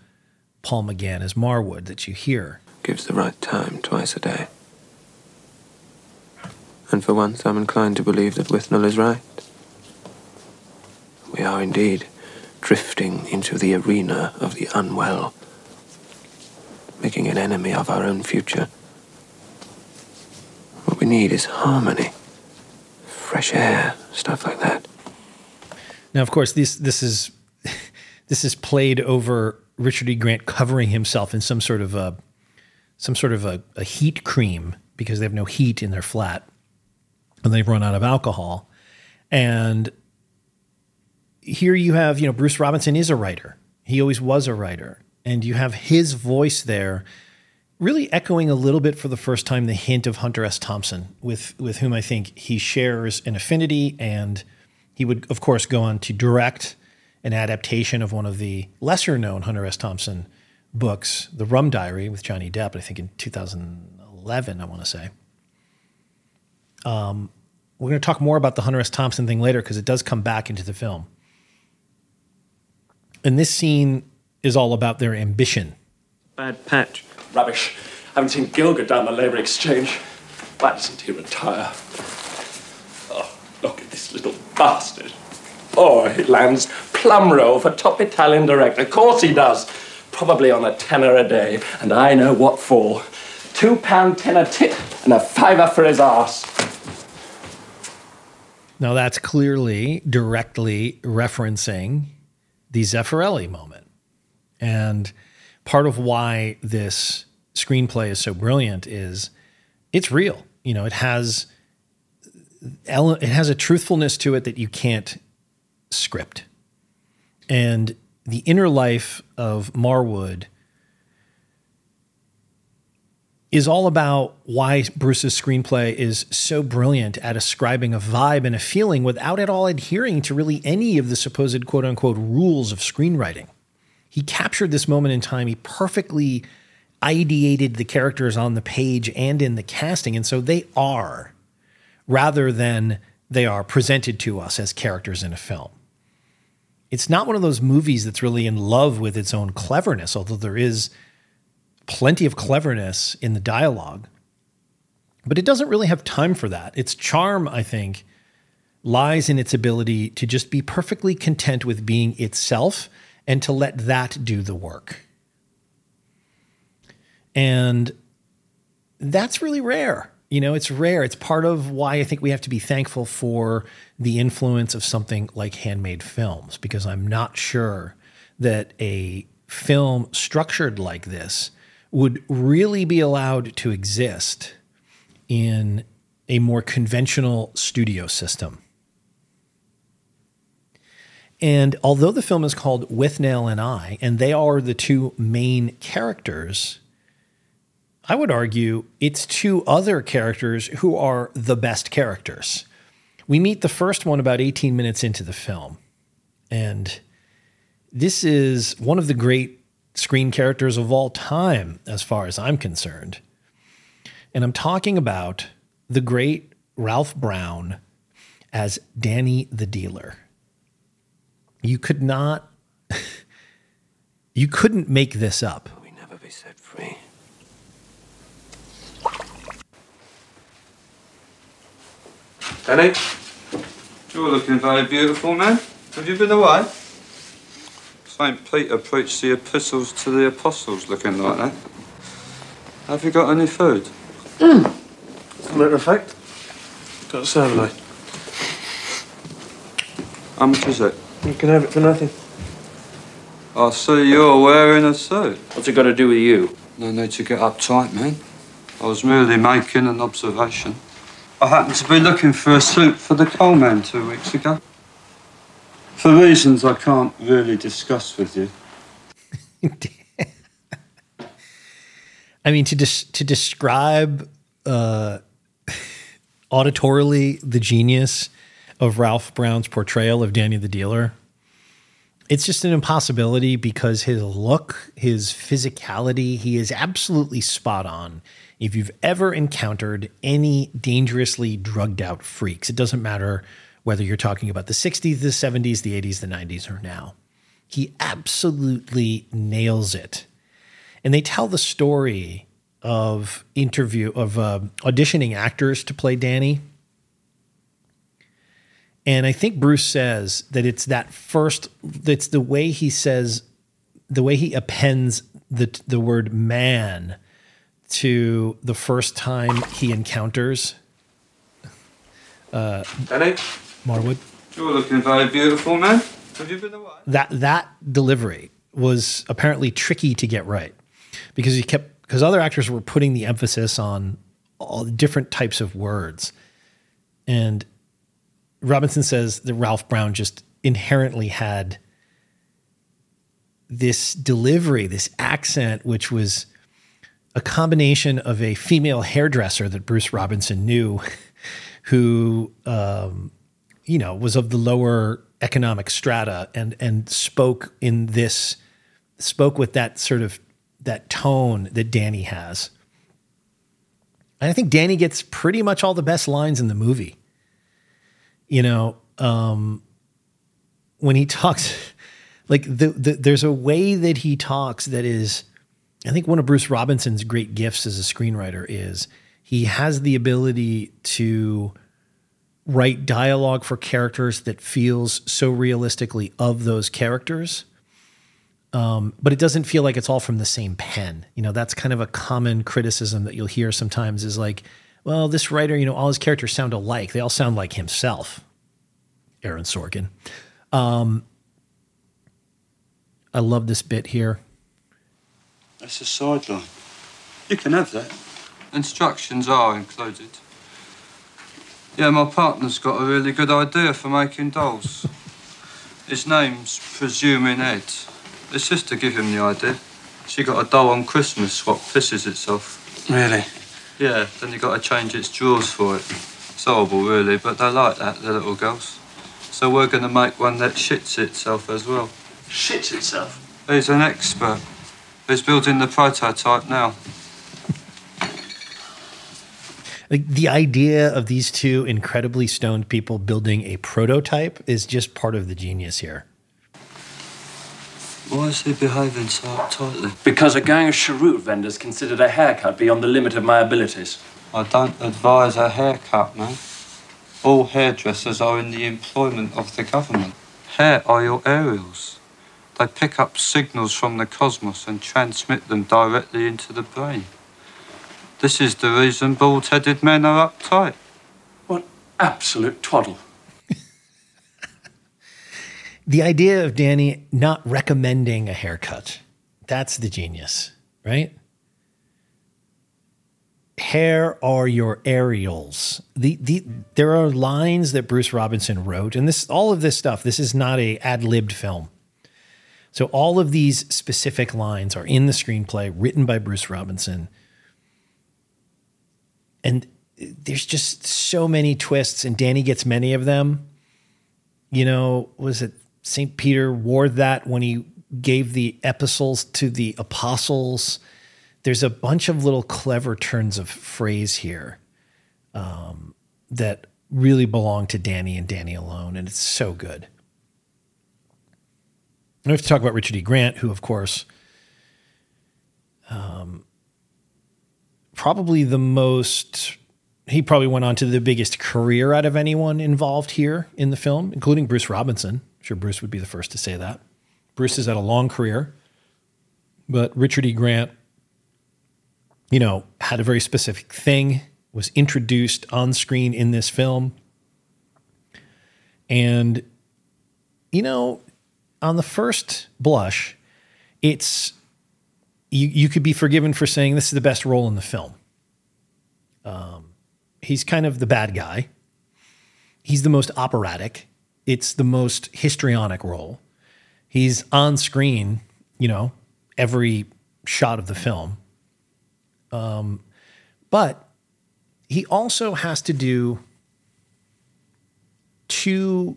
Paul McGann as Marwood that you hear.
Gives the right time twice a day. And for once, I'm inclined to believe that Withnail is right. We are indeed drifting into the arena of the unwell, making an enemy of our own future. What we need is harmony, fresh air, stuff like that.
Now, of course, this this is this is played over Richard E. Grant covering himself in some sort of a some sort of a, a heat cream because they have no heat in their flat and they've run out of alcohol. And here you have, you know, Bruce Robinson is a writer. He always was a writer. And you have his voice there really echoing a little bit for the first time the hint of Hunter S. Thompson, with with whom I think he shares an affinity, and he would, of course, go on to direct an adaptation of one of the lesser known Hunter S. Thompson books, The Rum Diary, with Johnny Depp. I think in 2011, I want to say. Um, we're going to talk more about the Hunter S. Thompson thing later because it does come back into the film. And this scene is all about their ambition.
Bad patch. Rubbish. I Haven't seen Gielgud down the Labour Exchange. Why doesn't he retire? Oh, look at this little bastard. Oh, he lands plum roll for top Italian director. Of course he does. Probably on a tenner a day, and I know what for. Two pound ten a tip and a fiver for his arse.
Now that's clearly directly referencing the Zeffirelli moment. And part of why this screenplay is so brilliant is it's real. You know, it has it has a truthfulness to it that you can't script. And the inner life of Marwood is all about why Bruce's screenplay is so brilliant at ascribing a vibe and a feeling without at all adhering to really any of the supposed quote unquote rules of screenwriting. He captured this moment in time. He perfectly ideated the characters on the page and in the casting. And so they are, rather than they are presented to us as characters in a film. It's not one of those movies that's really in love with its own cleverness, although there is plenty of cleverness in the dialogue. But it doesn't really have time for that. Its charm, I think, lies in its ability to just be perfectly content with being itself and to let that do the work. And that's really rare. You know, it's rare. It's part of why I think we have to be thankful for the influence of something like handmade films, because I'm not sure that a film structured like this would really be allowed to exist in a more conventional studio system. And although the film is called Withnail and I, and they are the two main characters, I would argue it's two other characters who are the best characters. We meet the first one about 18 minutes into the film. And this is one of the great screen characters of all time, as far as I'm concerned. And I'm talking about the great Ralph Brown as Danny the Dealer. You could not, you couldn't make this up.
We never be set free.
Danny, you're looking very beautiful, man. Have you been away? St. Peter preached the epistles to the apostles looking like that. Have you got any food?
As a matter of fact, got a serve
How much is it?
You can have it for nothing.
I see you're wearing a suit.
What's it got to do with you?
No need to get uptight, man. I was merely making an observation. I happened to be looking for a suit for the coal man two weeks ago. For reasons I can't really discuss with you.
I mean, to to describe uh, auditorily the genius of Ralph Brown's portrayal of Danny the Dealer, it's just an impossibility because his look, his physicality, he is absolutely spot on. If you've ever encountered any dangerously drugged out freaks, it doesn't matter whether you're talking about the 60s, the 70s, the 80s, the 90s, or now. He absolutely nails it. And they tell the story of interview of uh, auditioning actors to play Danny. And I think Bruce says that it's that first, that's the way he says, the way he appends the, the word man to the first time he encounters uh,
Danny,
Marwood.
you're looking very beautiful, man. Have you been away?
that that delivery was apparently tricky to get right because he kept because other actors were putting the emphasis on all the different types of words and robinson says that ralph brown just inherently had this delivery this accent which was a combination of a female hairdresser that bruce robinson knew who um, you know, was of the lower economic strata and and spoke in this spoke with that sort of that tone that Danny has. And I think Danny gets pretty much all the best lines in the movie. You know, um, when he talks, like the, the there's a way that he talks that is, I think one of Bruce Robinson's great gifts as a screenwriter is he has the ability to write dialogue for characters that feels so realistically of those characters. Um, but it doesn't feel like it's all from the same pen. You know, that's kind of a common criticism that you'll hear sometimes is like, well, this writer, you know, all his characters sound alike. They all sound like himself, Aaron Sorkin. Um, I love this bit here.
That's a sideline. You can have that. Instructions are included. Yeah, my partner's got a really good idea for making dolls. His name's Presuming Ed. Just to give him the idea. She got a doll on Christmas what pisses itself.
Really?
Yeah, then you got to change its drawers for it. It's horrible, really, but they like that, the little girls. So we're going to make one that shits itself as well.
Shits itself.
He's an expert. He's building the prototype now.
Like the idea of these two incredibly stoned people building a prototype is just part of the genius here.
Why is he behaving so uptightly?
Because a gang of cheroot vendors considered a haircut beyond the limit of my abilities.
I don't advise a haircut, man. All hairdressers are in the employment of the government. Hair are your aerials. They pick up signals from the cosmos and transmit them directly into the brain. This is the reason bald headed men are uptight.
What absolute twaddle.
The idea of Danny not recommending a haircut. That's the genius, right? Hair are your aerials. The, the there are lines that Bruce Robinson wrote, and this all of this stuff. This is not a ad libbed film. So all of these specific lines are in the screenplay, written by Bruce Robinson, and there's just so many twists, and Danny gets many of them. You know, was it St. Peter wore that when he gave the epistles to the apostles? there's a bunch of little clever turns of phrase here um, that really belong to Danny and Danny alone, and it's so good. I have to talk about Richard E. Grant, who, of course, um, probably the most, he probably went on to the biggest career out of anyone involved here in the film, including Bruce Robinson. I'm sure Bruce would be the first to say that. Bruce has had a long career, but Richard E. Grant you know, had a very specific thing, was introduced on screen in this film. And, you know, on the first blush, it's you, you could be forgiven for saying this is the best role in the film. Um, he's kind of the bad guy. He's the most operatic. It's the most histrionic role. He's on screen, you know, every shot of the film. Um, but he also has to do two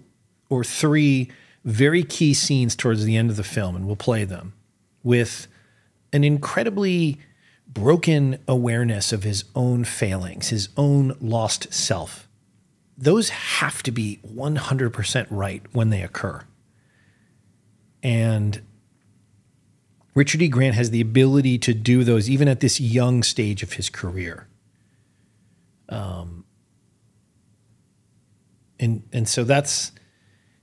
or three very key scenes towards the end of the film, and we'll play them with an incredibly broken awareness of his own failings, his own lost self. Those have to be 100% right when they occur. And Richard E. Grant has the ability to do those even at this young stage of his career. Um, and and so that's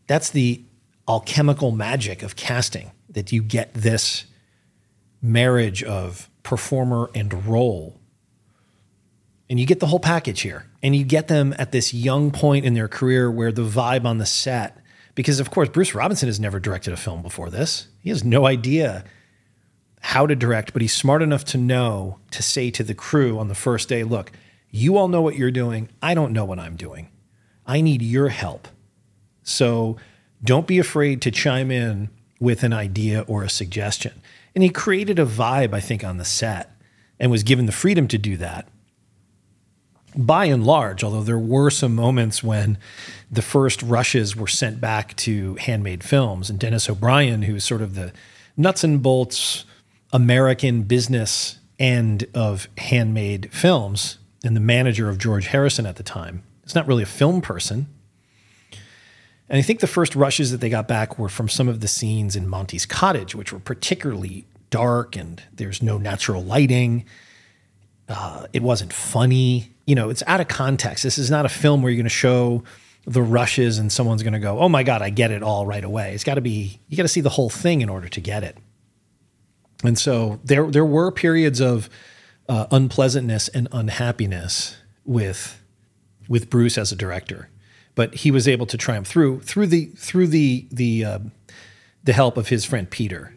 that's the alchemical magic of casting that you get this marriage of performer and role. And you get the whole package here. And you get them at this young point in their career where the vibe on the set, because of course, Bruce Robinson has never directed a film before this. He has no idea how to direct, but he's smart enough to know to say to the crew on the first day, look, you all know what you're doing. I don't know what I'm doing. I need your help. So don't be afraid to chime in with an idea or a suggestion. And he created a vibe, I think, on the set and was given the freedom to do that. By and large, although there were some moments when the first rushes were sent back to handmade films, and Dennis O'Brien, who's sort of the nuts and bolts American business end of handmade films and the manager of George Harrison at the time. It's not really a film person. And I think the first rushes that they got back were from some of the scenes in Monty's cottage, which were particularly dark and there's no natural lighting. Uh, it wasn't funny. You know, it's out of context. This is not a film where you're going to show the rushes and someone's going to go, oh my God, I get it all right away. It's got to be, you got to see the whole thing in order to get it. And so there there were periods of uh, unpleasantness and unhappiness with with Bruce as a director, but he was able to triumph through through the through the the uh, the help of his friend Peter.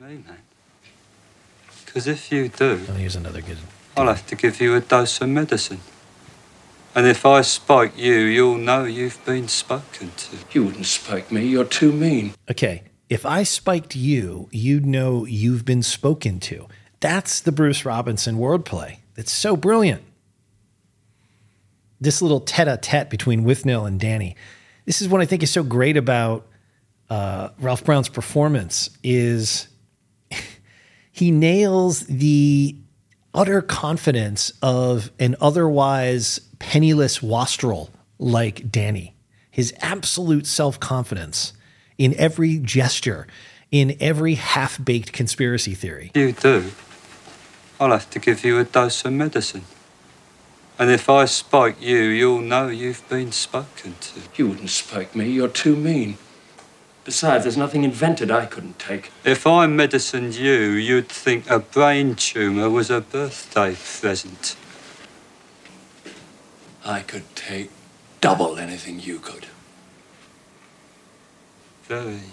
Because if you do,
oh, here's another good.
I'll have to give you a dose of medicine. And if I spike you, you'll know you've been spoken to.
You wouldn't spike me. You're too mean.
Okay, if I spiked you, you'd know you've been spoken to. That's the Bruce Robinson wordplay. It's so brilliant. This little tete a tete between Withnail and Danny. This is what I think is so great about uh, Ralph Brown's performance is he nails the utter confidence of an otherwise penniless wastrel like Danny. His absolute self confidence in every gesture, in every half baked conspiracy theory.
You do. I'll have to give you a dose of medicine. And if I spike you, you'll know you've been spoken to.
You wouldn't spike me. You're too mean. Besides, there's nothing invented I couldn't take.
If I medicined you, you'd think a brain tumour was a birthday present.
I could take double anything you could.
Very,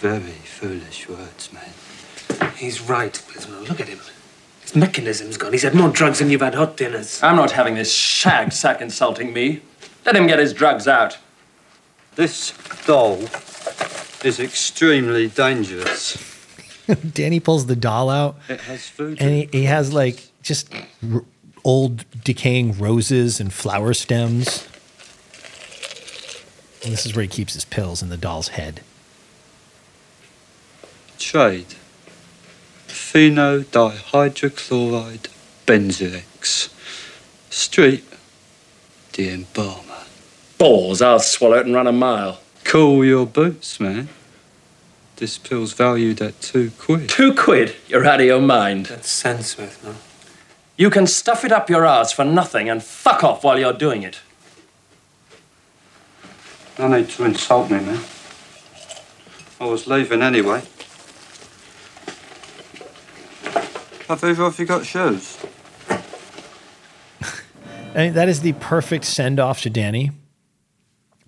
very foolish words, man.
He's right, Gizmo. Look at him. His mechanism's gone. He's had more drugs than you've had hot dinners.
I'm not having this shag sack insulting me. Let him get his drugs out.
This doll is extremely dangerous.
Danny pulls the doll out,
It has food.
and he, he has like just r- old decaying roses and flower stems. And this is where he keeps his pills in the doll's head.
Trade. Phenodihydrochloride benzoex. Street. The embalmer.
Balls, I'll swallow it and run a mile.
Cool your boots, man. This pill's valued at two quid.
Two quid? You're out of your mind.
That's sense, Gizmo.
You can stuff it up your arse for nothing and fuck off while you're doing it.
No need to insult me, man. I was leaving anyway. Have either of you got shoes?
I mean, that is the perfect send off to Danny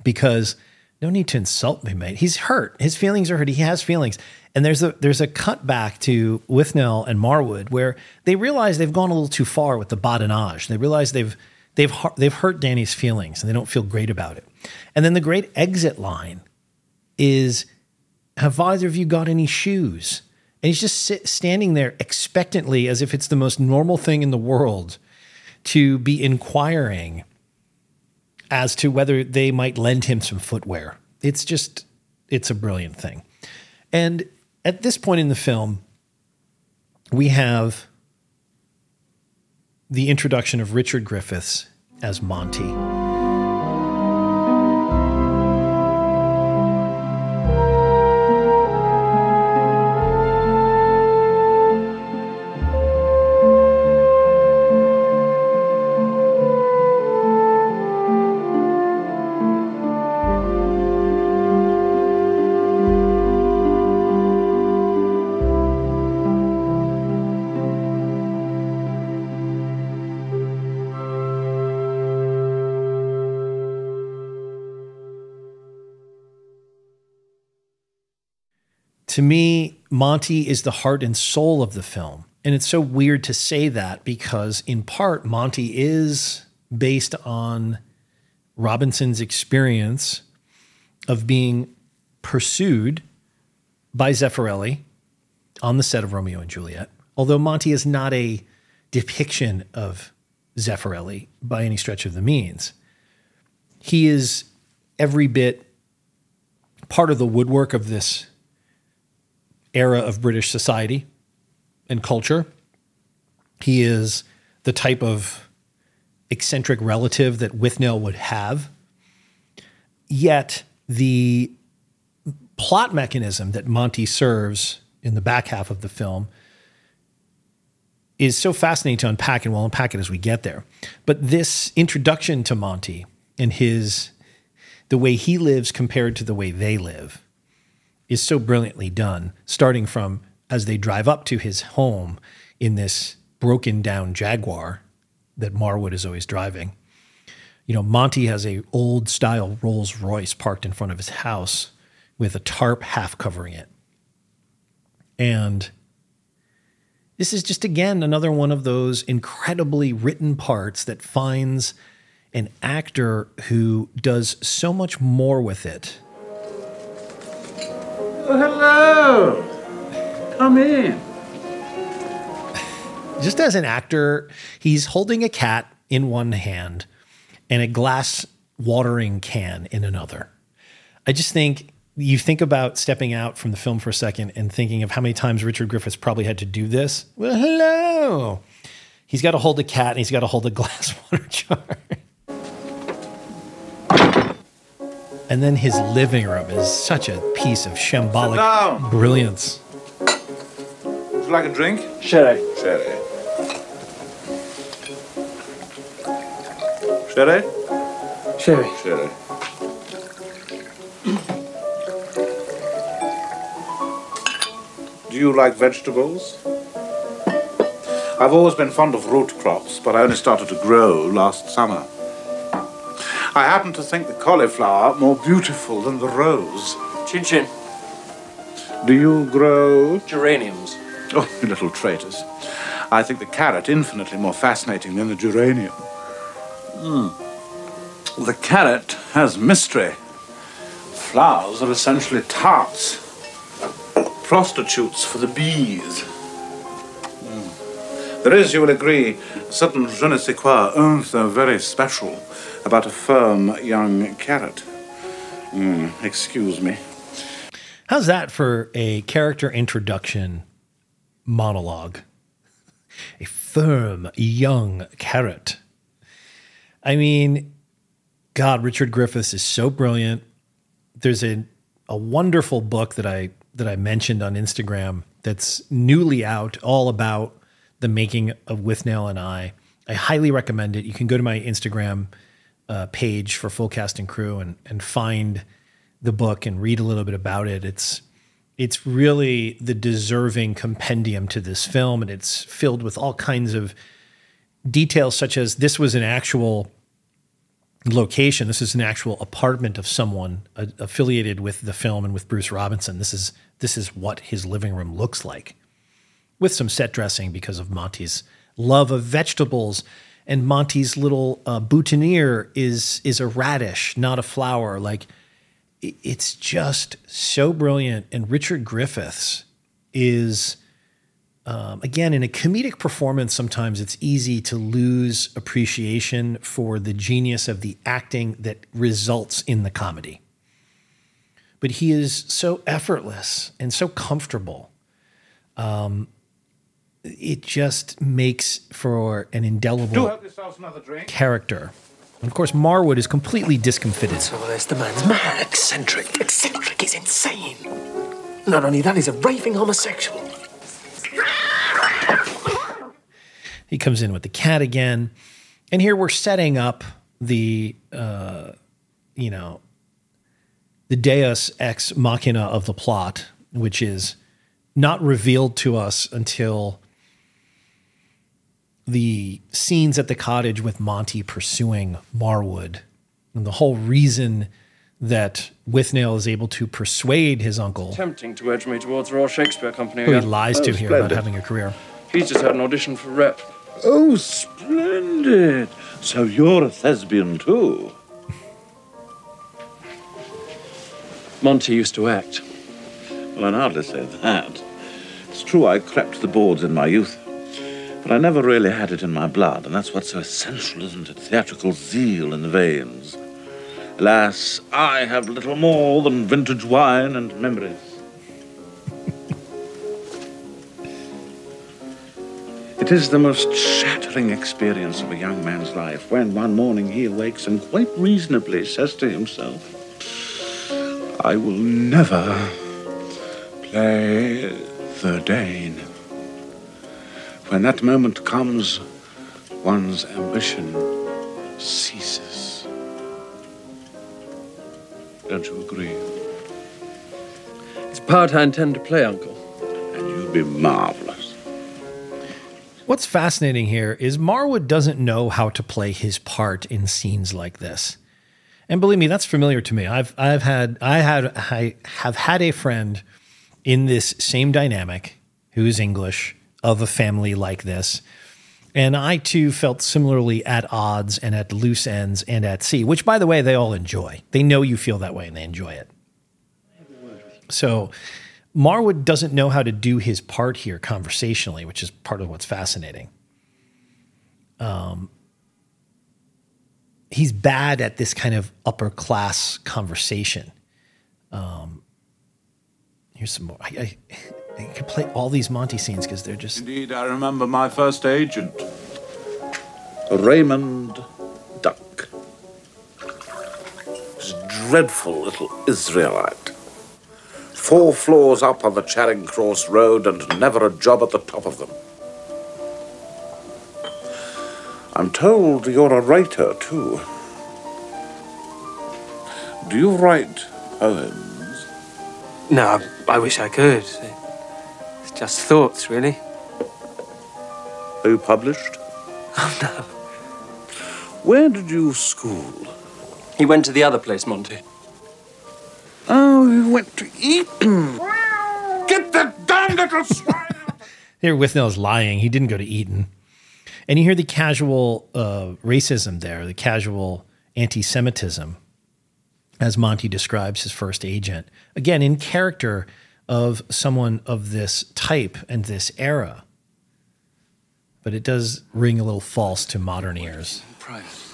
because no need to insult me, mate. He's hurt. His feelings are hurt. He has feelings. And there's a there's a cut back to Withnail and Marwood where they realize they've gone a little too far with the badinage. They realize they've they've they've hurt Danny's feelings and they don't feel great about it. And then the great exit line is have either of you got any shoes? And he's just sit, standing there expectantly as if it's the most normal thing in the world to be inquiring as to whether they might lend him some footwear. It's just, it's a brilliant thing. And at this point in the film, we have the introduction of Richard Griffiths as Monty. To me, Monty is the heart and soul of the film. And it's so weird to say that because, in part, Monty is based on Robinson's experience of being pursued by Zeffirelli on the set of Romeo and Juliet. Although Monty is not a depiction of Zeffirelli by any stretch of the means, he is every bit part of the woodwork of this era of British society and culture. He is the type of eccentric relative that Withnail would have. Yet the plot mechanism that Monty serves in the back half of the film is so fascinating to unpack, and we'll unpack it as we get there. But this introduction to Monty and his the way he lives compared to the way they live is so brilliantly done, starting from as they drive up to his home in this broken down Jaguar that Marwood is always driving. You know, Monty has a old style Rolls Royce parked in front of his house with a tarp half covering it. And this is just again another one of those incredibly written parts that finds an actor who does so much more with it
Oh, hello. Come in.
just as an actor, he's holding a cat in one hand and a glass watering can in another. I just think you think about stepping out from the film for a second and thinking of how many times Richard Griffiths probably had to do this. Well, hello. He's got to hold a cat and he's got to hold a glass water jar. And then his living room is such a piece of shambolic
down.
brilliance.
Would you like a drink?
Sherry.
Sherry. Sherry?
Sherry.
Sherry. Do you like vegetables? I've always been fond of root crops, but I only started to grow last summer. I happen to think the cauliflower more beautiful than the rose.
Chin chin.
Do you grow?
Geraniums.
Oh, you little traitors. I think the carrot infinitely more fascinating than the geranium. Hmm. The carrot has mystery. Flowers are essentially tarts, prostitutes for the bees. Hmm. There is, you will agree, a certain je ne sais quoi, un so very special about a firm young carrot. Hmm, excuse me.
How's that for a character introduction monologue? A firm young carrot. I mean, God, Richard Griffiths is so brilliant. There's a a wonderful book that I that I mentioned on Instagram that's newly out, all about the making of Withnail and I. I highly recommend it. You can go to my Instagram uh, page for Full Cast and Crew and and find the book and read a little bit about it. It's it's really the deserving compendium to this film, and it's filled with all kinds of details, such as this was an actual location. This is an actual apartment of someone uh, affiliated with the film and with Bruce Robinson. This is this is what his living room looks like, with some set dressing because of Monty's love of vegetables. And Monty's little uh, boutonniere is is a radish, not a flower. Like it's just so brilliant. And Richard Griffiths is, um, again, in a comedic performance, sometimes it's easy to lose appreciation for the genius of the acting that results in the comedy. But he is so effortless and so comfortable. Um, it just makes for an
Do
indelible
help yourselves another drink.
character. And of course, Marwood is completely discomfited.
So there's the man's mad, eccentric. Eccentric, he's insane. Not only that, he's a raving homosexual.
He comes in with the cat again. And here we're setting up the, uh, you know, the deus ex machina of the plot, which is not revealed to us until the scenes at the cottage with Monty pursuing Marwood. And the whole reason that Withnail is able to persuade his uncle,
Tempting to edge me towards Royal Shakespeare Company
who he
again.
lies to
Oh,
here about having a career.
He's just had an audition for rep.
Oh, splendid. So you're a thespian too.
Monty used to act.
Well, I'd hardly say that. It's true I crept the boards in my youth, but I never really had it in my blood, and that's what's so essential, isn't it? Theatrical zeal in the veins. Alas, I have little more than vintage wine and memories. It is the most shattering experience of a young man's life when one morning he awakes and quite reasonably says to himself, I will never play the Dane. When that moment comes, one's ambition ceases. Don't you agree?
It's a part I intend to play, Uncle.
And you'll be marvelous.
What's fascinating here is Marwood doesn't know how to play his part in scenes like this. And believe me, that's familiar to me. I've I've had I had I have had a friend in this same dynamic who's English of a family like this. And I too felt similarly at odds and at loose ends and at sea, which by the way, they all enjoy. They know you feel that way and they enjoy it. So Marwood doesn't know how to do his part here conversationally, which is part of what's fascinating. Um, he's bad at this kind of upper class conversation. Um, here's some more. I, I, I could play all these Monty scenes because they're just
Indeed, I remember my first agent, Raymond Duck. This dreadful little Israelite. Four floors up on the Charing Cross Road and never a job at the top of them. I'm told you're a writer, too. Do you write poems?
No, I wish I could. It's just thoughts, really.
Are you published?
Oh, no.
Where did you school?
He went to the other place, Monty.
Oh, he went to Eton. Get the damn little swine!
Here, Withnail's lying. He didn't go to Eton. And you hear the casual uh, racism there, the casual anti Semitism, as Monty describes his first agent. Again, in character of someone of this type and this era. But it does ring a little false to modern ears.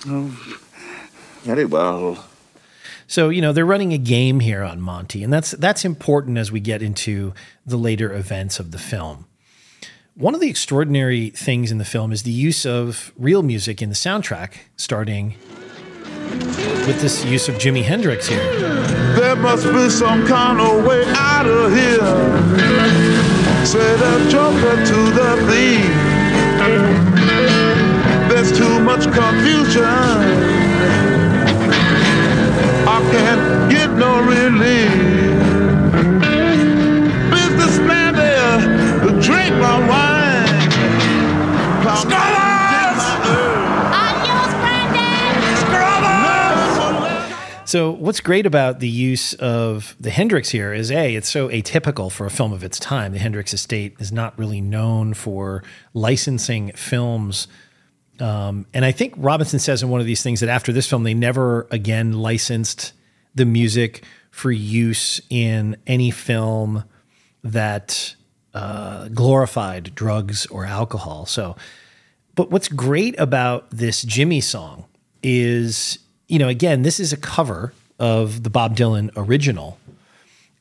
Oh, very well.
So, you know, they're running a game here on Monty, and that's that's important as we get into the later events of the film. One of the extraordinary things in the film is the use of real music in the soundtrack, starting with this use of Jimi Hendrix here.
There must be some kind of way out of here. Say the joker to the thief. There's too much confusion. I can't get no relief. Businessman there, drink my wine.
So, what's great about the use of the Hendrix here is A, it's so atypical for a film of its time. The Hendrix estate is not really known for licensing films. Um, and I think Robinson says in one of these things that after this film, they never again licensed the music for use in any film that uh, glorified drugs or alcohol. So, but what's great about this Jimi song is, you know, again, this is a cover of the Bob Dylan original.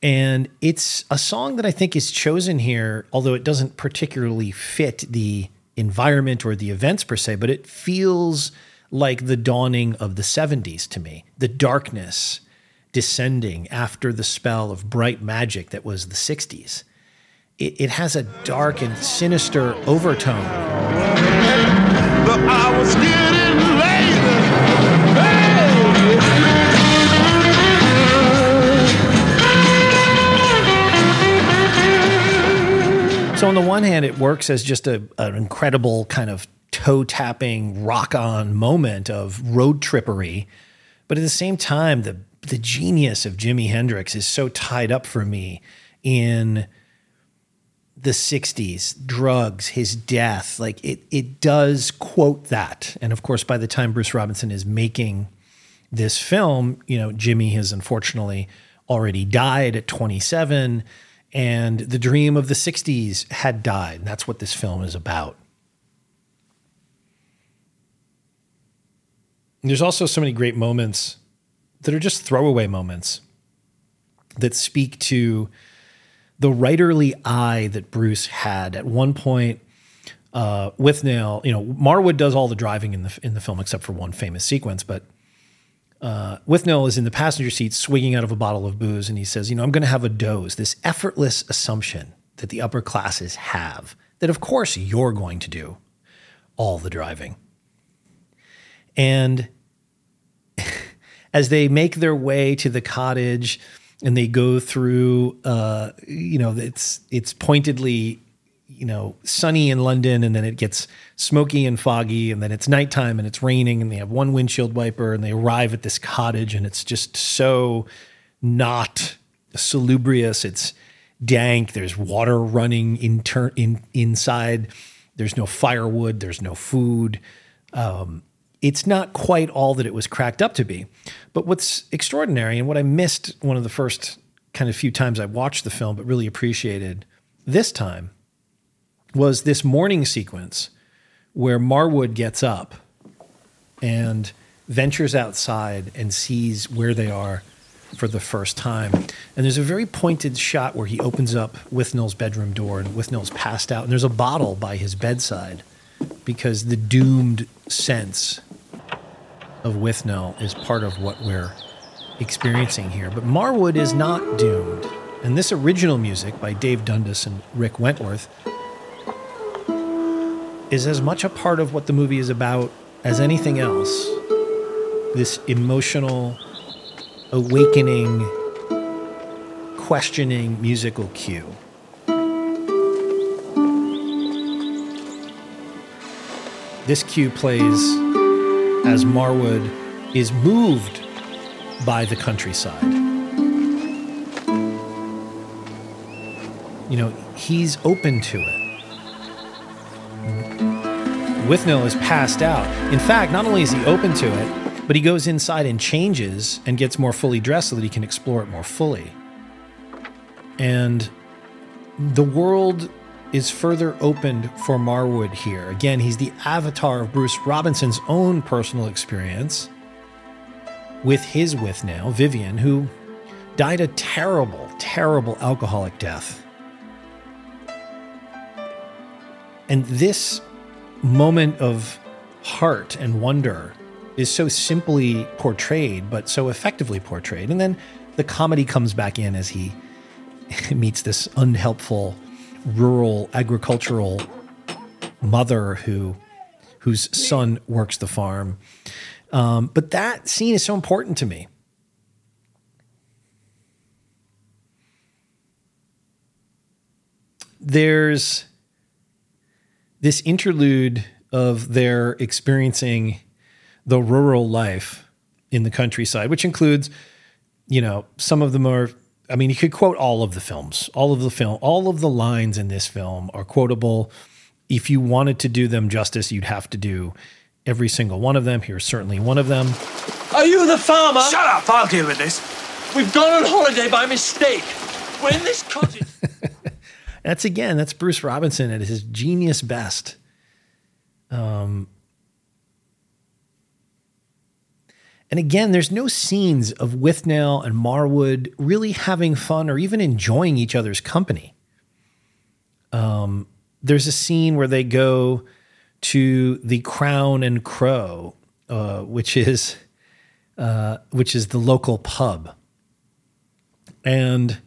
And it's a song that I think is chosen here, although it doesn't particularly fit the environment or the events per se, but it feels like the dawning of the 70s to me. The darkness descending after the spell of bright magic that was the 60s. It, it has a dark and sinister overtone. So on the one hand, it works as just a, an incredible kind of toe tapping rock on moment of road trippery, but at the same time, the the genius of Jimi Hendrix is so tied up for me in the 60s, drugs, his death. Like it it does quote that. And of course, by the time Bruce Robinson is making this film, you know, Jimi has unfortunately already died at 27 and the dream of the 60s had died. And that's what this film is about. And there's also so many great moments that are just throwaway moments that speak to the writerly eye that Bruce had at one point. Uh, Withnail, you know, Marwood does all the driving in the in the film except for one famous sequence, but uh, Withnail is in the passenger seat swigging out of a bottle of booze, and he says, "You know, I'm going to have a doze." This effortless assumption that the upper classes have that, of course, you're going to do all the driving, and as they make their way to the cottage and they go through uh, you know it's it's pointedly you know sunny in london and then it gets smoky and foggy and then it's nighttime and it's raining and they have one windshield wiper and they arrive at this cottage and it's just so not salubrious. It's dank. There's water running inter- in inside. There's no firewood. There's no food. Um, it's not quite all that it was cracked up to be. But what's extraordinary and what I missed one of the first kind of few times I watched the film, but really appreciated this time, was this morning sequence where Marwood gets up and ventures outside and sees where they are for the first time. And there's a very pointed shot where he opens up Withnail's bedroom door and Withnail's passed out, and there's a bottle by his bedside because the doomed sense of Withnail is part of what we're experiencing here. But Marwood is not doomed. And this original music by Dave Dundas and Rick Wentworth is as much a part of what the movie is about as anything else, this emotional, awakening, questioning musical cue. This cue plays as Marwood is moved by the countryside. You know, he's open to it. Withnail is passed out. In fact, not only is he open to it, but he goes inside and changes and gets more fully dressed so that he can explore it more fully. And the world is further opened for Marwood here. Again, he's the avatar of Bruce Robinson's own personal experience with his Withnail, Vivian, who died a terrible, terrible alcoholic death. And this moment of heart and wonder is so simply portrayed, but so effectively portrayed. And then the comedy comes back in as he meets this unhelpful rural agricultural mother who whose son works the farm. Um, but that scene is so important to me. There's this interlude of their experiencing the rural life in the countryside, which includes, you know, some of them are. I mean, you could quote all of the films, all of the film, all of the lines in this film are quotable. If you wanted to do them justice, you'd have to do every single one of them. Here's certainly one of them.
Are you the farmer?
Shut up! I'll deal with this.
We've gone on holiday by mistake. We're in this cottage.
That's again, that's Bruce Robinson at his genius best. Um, and again, there's no scenes of Withnail and Marwood really having fun or even enjoying each other's company. Um, there's a scene where they go to the Crown and Crow, uh, which is uh, which is the local pub, and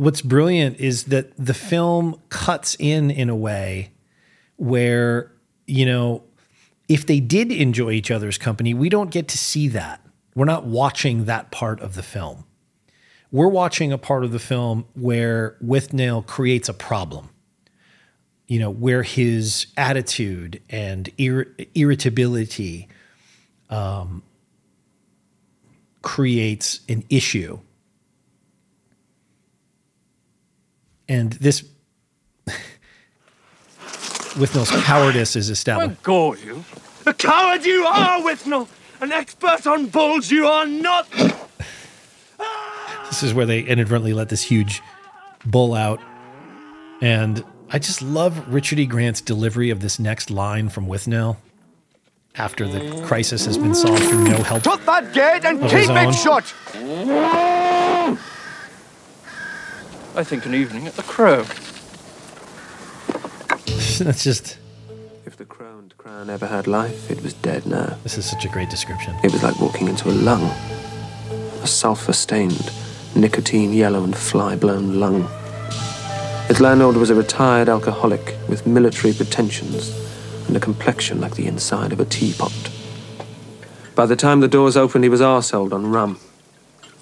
what's brilliant is that the film cuts in in a way where you know if they did enjoy each other's company we don't get to see that. We're not watching that part of the film. We're watching a part of the film where Withnail creates a problem you know where his attitude and ir- irritability um, creates an issue and this Withnail's cowardice is established.
Go you. A coward you are, Withnail. An expert on bulls you are not.
This is where they inadvertently let this huge bull out. And I just love Richard E. Grant's delivery of this next line from Withnail after the crisis has been solved through no help.
Shut that gate and keep it shut!
I think an evening at the Crow.
That's just.
If the Crow and Crown ever had life, it was dead now.
This is such a great description.
It was like walking into a lung. A sulphur stained, nicotine yellow and fly blown lung. Its landlord was a retired alcoholic with military pretensions and a complexion like the inside of a teapot. By the time the doors opened, he was arseholed on rum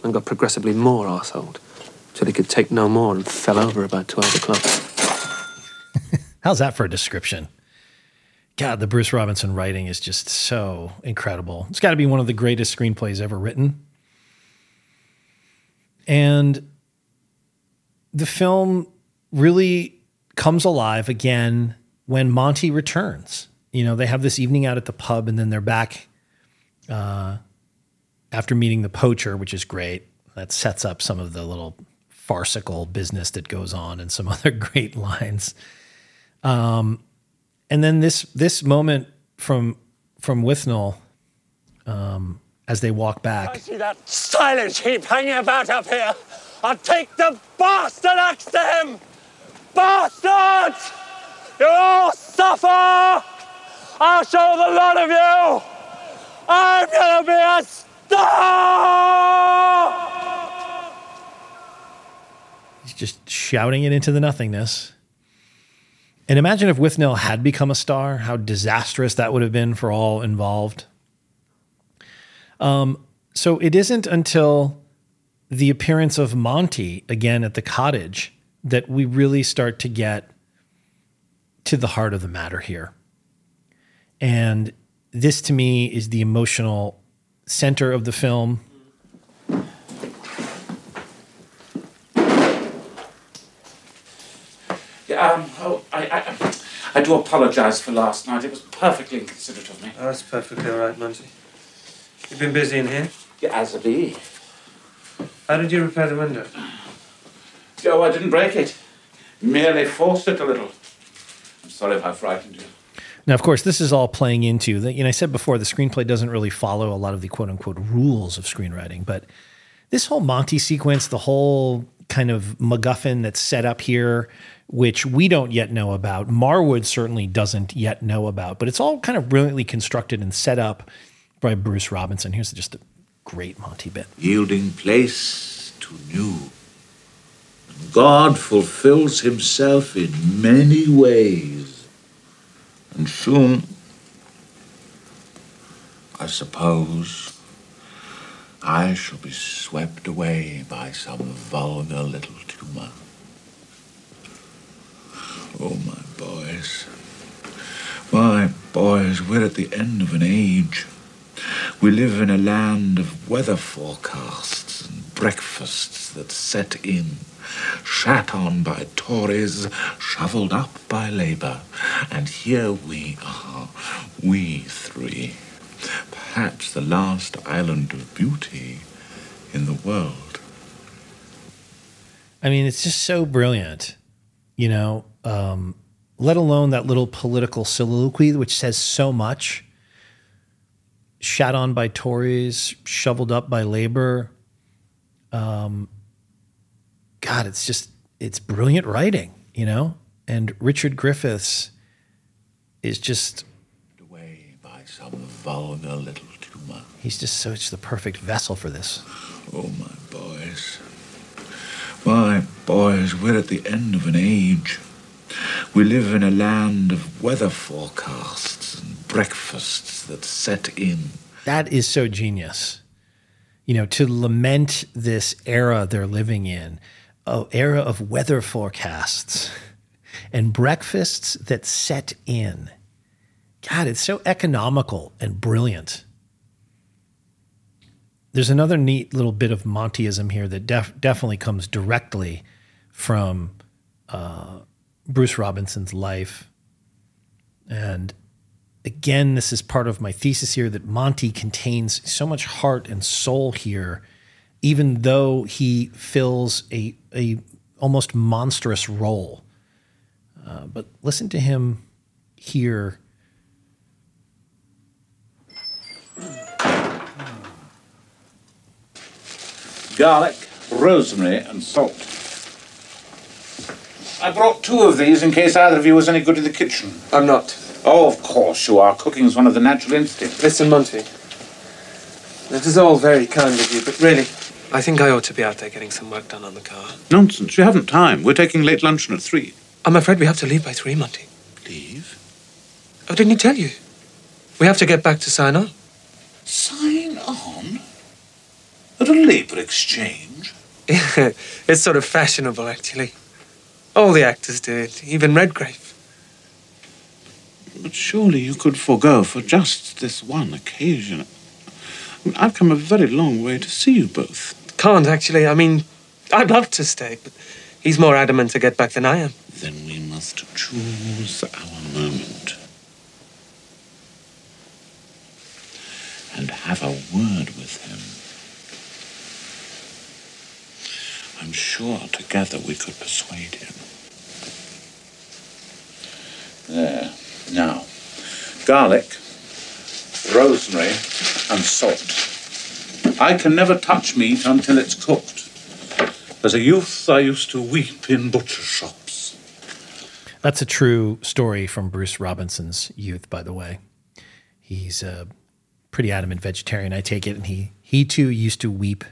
and got progressively more arseholed till he could take no more and fell over about 12 o'clock.
How's that for a description? God, the Bruce Robinson writing is just so incredible. It's got to be one of the greatest screenplays ever written. And the film really comes alive again when Monty returns. You know, they have this evening out at the pub and then they're back uh, after meeting the poacher, which is great. That sets up some of the little farcical business that goes on and some other great lines. Um, and then this this moment from from Withnail um, as they walk back.
I see that silent heap hanging about up here. I'll take the bastard axe to him! Bastards! You'll all suffer! I'll show the lot of you! I'm gonna be a star!
He's just shouting it into the nothingness. And imagine if Withnail had become a star, how disastrous that would have been for all involved. Um, so it isn't until the appearance of Monty again at the cottage that we really start to get to the heart of the matter here. And this to me is the emotional center of the film.
Yeah, um, oh, I, I, I do apologise for last night. It was perfectly inconsiderate of me.
Oh, that's perfectly all right, Monty. You've been busy in here?
Yeah, as a bee.
How did you repair the window?
Joe, I didn't break it. Merely forced it a little. I'm sorry if I frightened you.
Now, of course, this is all playing into the, you know, I said before, the screenplay doesn't really follow a lot of the quote unquote rules of screenwriting, but this whole Monty sequence, the whole kind of MacGuffin that's set up here, which we don't yet know about, Marwood certainly doesn't yet know about, but it's all kind of brilliantly constructed and set up by Bruce Robinson. Here's just a great Monty bit.
yielding place to new. God fulfills himself in many ways. And soon, I suppose, I shall be swept away by some vulgar little tumor. Oh, my boys. My boys, we're at the end of an age. We live in a land of weather forecasts and breakfasts that set in, shat on by Tories, shovelled up by Labour. And here we are, we three, perhaps the last island of beauty in the world.
I mean, it's just so brilliant, you know, um, let alone that little political soliloquy, which says so much. Shat on by Tories, shoveled up by labor. Um, God, it's just, it's brilliant writing, you know? And Richard Griffiths is just,
By some vulgar little tumor.
he's just such the perfect vessel for this.
Oh, my. My boys, we're at the end of an age. We live in a land of weather forecasts and breakfasts that set in.
That is so genius. You know, to lament this era they're living in, a era of weather forecasts and breakfasts that set in. God, it's so economical and brilliant. There's another neat little bit of Montyism here that def- definitely comes directly from uh, Bruce Robinson's life. And again, this is part of my thesis here that Monty contains so much heart and soul here, even though he fills a, a almost monstrous role. Uh, but listen to him here.
Garlic, rosemary, and salt. I brought two of these in case either of you was any good in the kitchen.
I'm not.
Oh, of course you are. Cooking is one of the natural instincts.
Listen, Monty. That is all very kind of you, but really, I think I ought to be out there getting some work done on the car.
Nonsense. You haven't time. We're taking late luncheon at three.
I'm afraid we have to leave by three, Monty.
Leave?
Oh, didn't he tell you? We have to get back to sign on.
Sign on? At a labour exchange?
it's sort of fashionable, actually. All the actors do it, even Redgrave.
But surely you could forego for just this one occasion. I mean, I've come a very long way to see you both.
Can't, actually. I mean, I'd love to stay, but he's more adamant to get back than I am.
Then we must choose our moment. And have a word with him. I'm sure together we could persuade him. There. Now, garlic, rosemary, and salt. I can never touch meat until it's cooked. As a youth, I used to weep in butcher shops.
That's a true story from Bruce Robinson's youth, by the way. He's a pretty adamant vegetarian, I take it, and he he too used to weep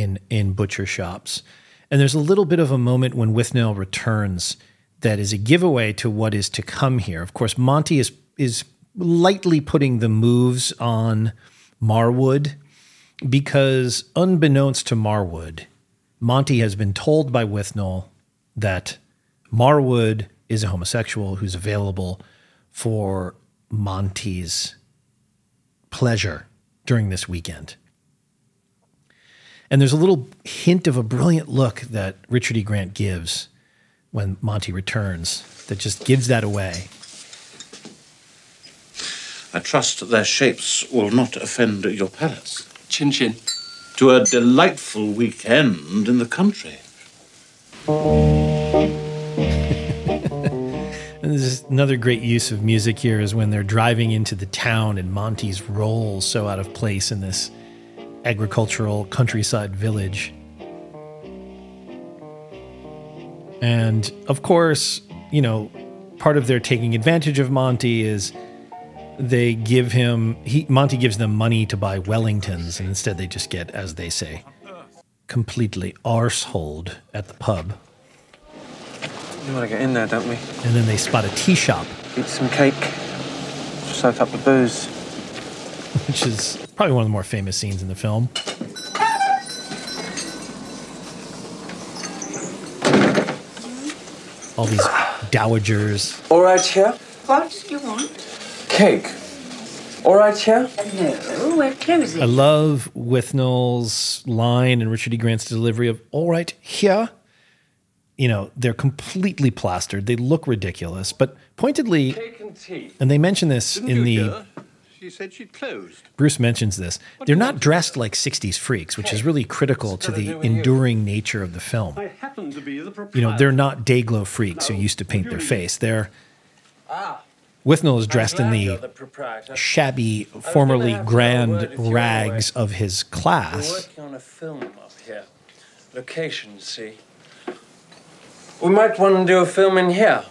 in in butcher shops. And there's a little bit of a moment when Withnail returns that is a giveaway to what is to come here. Of course, Monty is is lightly putting the moves on Marwood because unbeknownst to Marwood, Monty has been told by Withnail that Marwood is a homosexual who's available for Monty's pleasure during this weekend. And there's a little hint of a brilliant look that Richard E. Grant gives when Monty returns that just gives that away.
I trust that their shapes will not offend your palates.
Chin chin.
To a delightful weekend in the country.
And this is another great use of music here is when they're driving into the town and Monty's rolls so out of place in this agricultural countryside village. And of course, you know, part of their taking advantage of Monty is they give him he Monty gives them money to buy Wellingtons and instead they just get, as they say, completely arseholed at the pub.
We want to get in there, don't we?
And then they spot a tea shop,
Eat some cake. Soak up the booze.
which is probably one of the more famous scenes in the film. All these dowagers.
All right here?
What do you want?
Cake. All right here?
No, we're closing.
I love Withnail's line and Richard E. Grant's delivery of "All right, here." You know, they're completely plastered. They look ridiculous, but pointedly,
Cake and tea.
and they mention this in the
She said she'd closed.
Bruce mentions this. They're not dressed like 60s freaks, which is really critical to the enduring nature of the film.
I happen to be the
You know, they're not Dayglow freaks who used to paint their face. They're
Ah.
Withnail is dressed in the
the
shabby, formerly
have to have a
grand
word with you
rags of his
We're
class.
working on a film up here. Location, see? We might want to do a film in here.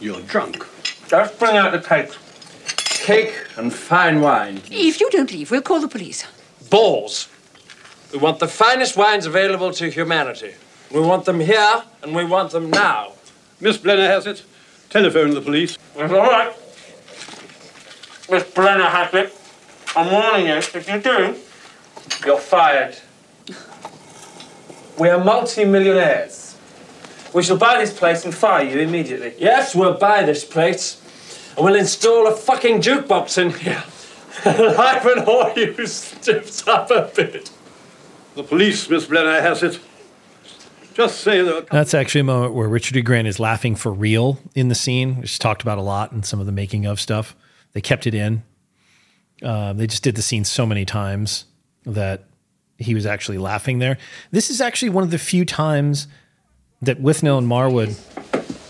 You're drunk.
Just bring out the cake. Cake and fine wine.
If you don't leave, we'll call the police.
Balls. We want the finest wines available to humanity. We want them here, and we want them now.
Miss Blenner has it. Telephone the police.
That's all right. Miss Brenner has it. I'm warning you, if you do, you're fired. We are multi-millionaires. We shall buy this place and fire you immediately. Yes, we'll buy this place. And we'll install a fucking jukebox in here. Liven all you stiffs up a bit.
The police, Miss Blenner has it. Just say that. are
That's actually a moment where Richard E. Grant is laughing for real in the scene, which is talked about a lot in some of the making of stuff. They kept it in. Uh, they just did the scene so many times that he was actually laughing there. This is actually one of the few times that Withnail and Marwood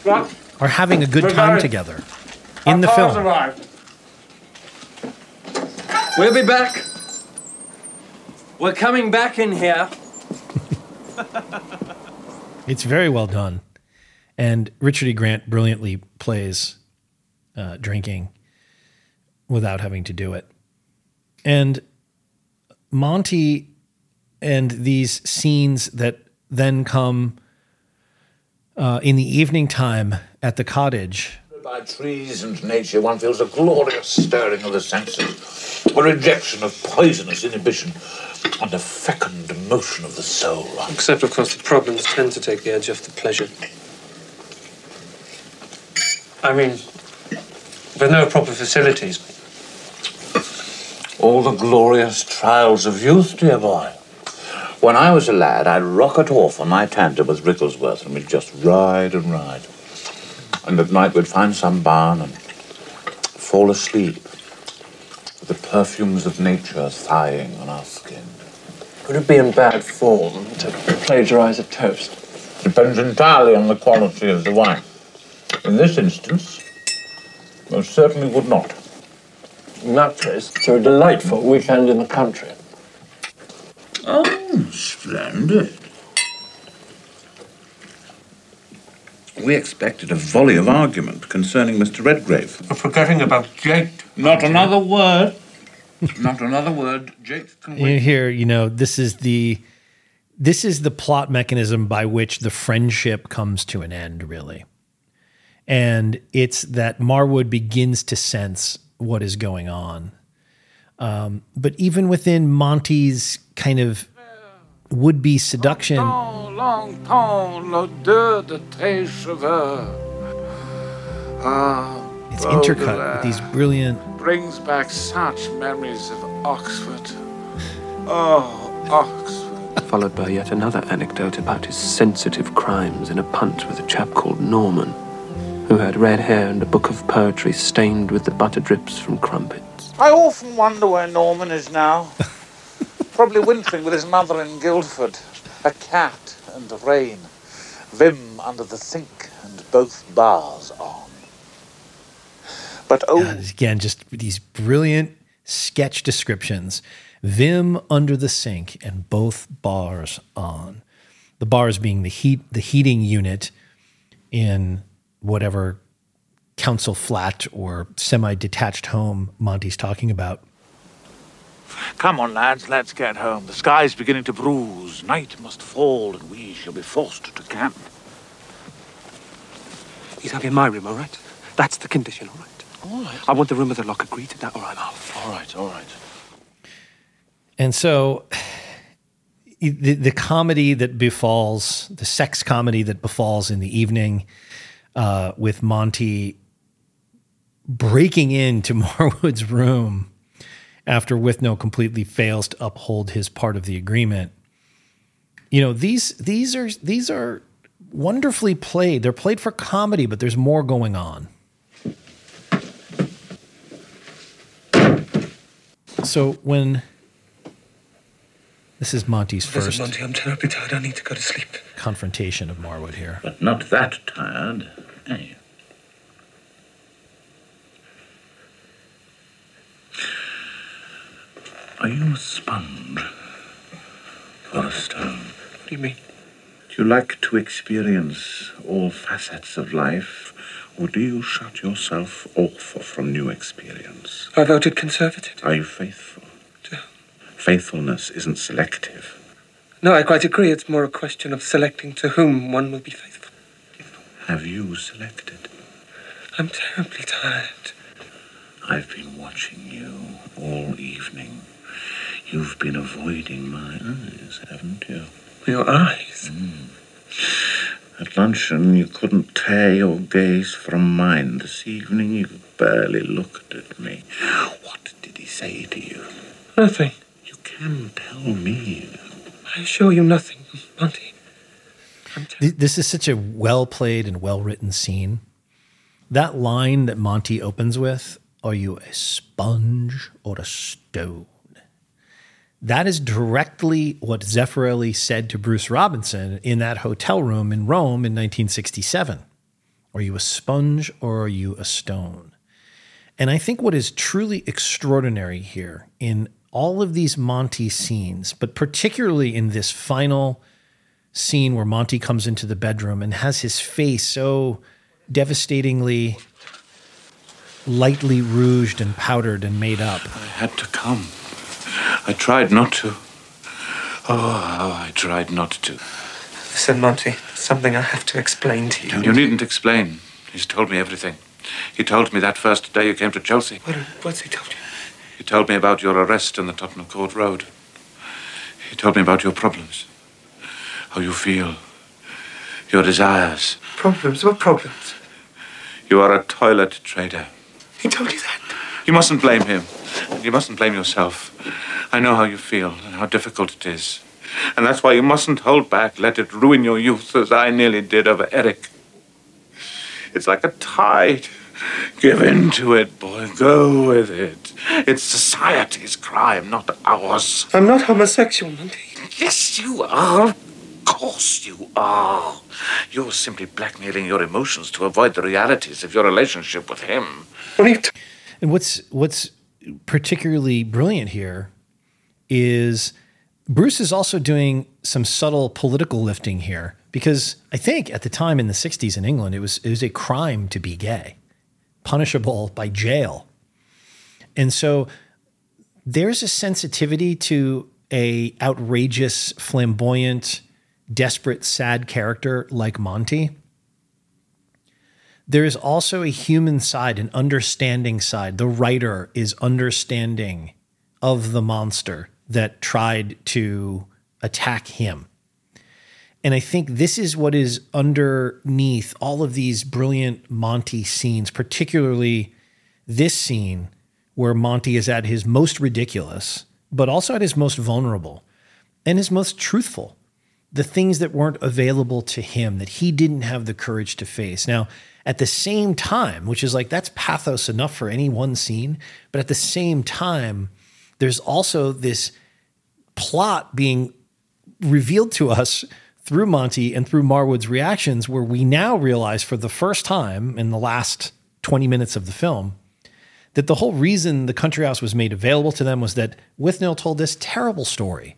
What?
are having a good
We're
time together in the film.
arrived. We'll be back. We're coming back in here.
It's very well done. And Richard E. Grant brilliantly plays uh, drinking without having to do it. And Monty and these scenes that then come uh, in the evening time at the cottage.
By trees and nature, one feels a glorious stirring of the senses, a rejection of poisonous inhibition, and a fecund motion of the soul.
Except, of course, the problems tend to take the edge off the pleasure. I mean, with no proper facilities.
All the glorious trials of youth, dear boy. When I was a lad, I'd rocket off on my tandem with Ricklesworth, and we'd just ride and ride. And at night we'd find some barn and fall asleep with the perfumes of nature sighing on our skin.
Would it be in bad form to plagiarize a toast?
Depends entirely on the quality of the wine. In this instance, most certainly would not.
In that case, to a delightful weekend in the country.
Oh, splendid. We expected a volley of argument concerning Mr. Redgrave.
We're forgetting about Jake.
Not another word. Not another word. Jake can
You
wait.
hear, you know, this is the this is the plot mechanism by which the friendship comes to an end, really. And it's that Marwood begins to sense what is going on. Um, but even within Monty's kind of would be seduction,
Longtemps l'odeur de tes. Ah,
it's intercut with these brilliant
brings back such memories of Oxford. Oh, Oxford.
Followed by yet another anecdote about his sensitive crimes in a punt with a chap called Norman, who had red hair and a book of poetry stained with the butter drips from crumpets.
I often wonder where Norman is now. Probably wintering with his mother in Guildford. A cat and rain. Vim under the sink and both bars on. But oh,
again, just these brilliant sketch descriptions. Vim under the sink and both bars on. The bars being the heat, the heating unit in whatever council flat or semi-detached home Monty's talking about.
Come on, lads, let's get home. The sky's beginning to bruise. Night must fall, and we shall be forced to camp.
He's having my room, all right? That's the condition, all right?
All right.
I want the room with the lock. agreed to that, or I'm off.
All right, all right.
And so the, the comedy that befalls, the sex comedy that befalls in the evening uh, with Monty breaking into Marwood's room after Withnail completely fails to uphold his part of the agreement. You know, these these are these are wonderfully played. They're played for comedy, but there's more going on. So when this is Monty's
Listen,
first
Monty, I'm terribly tired. I need to go to sleep.
confrontation of Marwood here.
But not that tired, eh? Are you a sponge or a stone?
What do you mean?
Do you like to experience all facets of life, or do you shut yourself off from new experience?
I voted Conservative.
Are you faithful? Faithfulness isn't selective.
No, I quite agree. It's more a question of selecting to whom one will be faithful.
Have you selected?
I'm terribly tired.
I've been watching you all evening. You've been avoiding my eyes, haven't you?
Your eyes? Hmm.
At luncheon, you couldn't tear your gaze from mine. This evening, you barely looked at me. What did he say to you?
Nothing.
You can tell me.
I assure you nothing, Monty.
Th- This is such a well played and well written scene. That line that Monty opens with, Are you a sponge or a stone? That is directly what Zeffirelli said to Bruce Robinson in that hotel room in Rome in 1967. Are you a sponge or are you a stone? And I think what is truly extraordinary here in all of these Monty scenes, but particularly in this final scene where Monty comes into the bedroom and has his face so devastatingly lightly rouged and powdered and made up.
I had to come. I tried not to. Oh, how I tried not to.
Listen, Monty, there's something I have to explain to you.
You needn't explain. He's told me everything. He told me that first day you came to Chelsea.
What, what's he told you?
He told me about your arrest in the Tottenham Court Road. He told me about your problems. How you feel. Your desires.
Problems? What problems?
You are a toilet trader.
He told you that?
You mustn't blame him. You mustn't blame yourself. I know how you feel and how difficult it is. And that's why you mustn't hold back. Let it ruin your youth as I nearly did over Eric. It's like a tide. Give in to it, boy. Go with it. It's society's crime, not ours.
I'm not homosexual, Monty.
Yes, you are. Of course you are. You're simply blackmailing your emotions to avoid the realities of your relationship with him.
What are you t-
And what's what's particularly brilliant here is Bruce is also doing some subtle political lifting here because I think at the time in the 60s in England it was it was a crime to be gay, punishable by jail. And so there's a sensitivity to a outrageous, flamboyant, desperate, sad character like Monty there is also a human side, an understanding side. The writer is understanding of the monster that tried to attack him. And I think this is what is underneath all of these brilliant Monty scenes, particularly this scene where Monty is at his most ridiculous, but also at his most vulnerable and his most truthful. The things that weren't available to him that he didn't have the courage to face. Now, at the same time, which is like that's pathos enough for any one scene, but at the same time, there's also this plot being revealed to us through Monty and through Marwood's reactions, where we now realize for the first time in the last 20 minutes of the film that the whole reason the country house was made available to them was that Withnail told this terrible story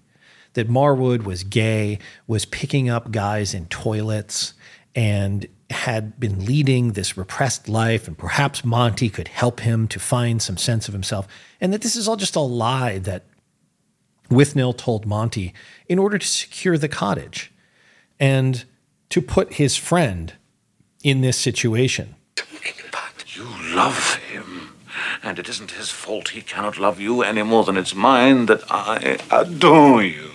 that Marwood was gay, was picking up guys in toilets, and had been leading this repressed life, and perhaps Monty could help him to find some sense of himself, and that this is all just a lie that Withnail told Monty in order to secure the cottage and to put his friend in this situation.
But You love him, and it isn't his fault he cannot love you any more than it's mine that I adore you.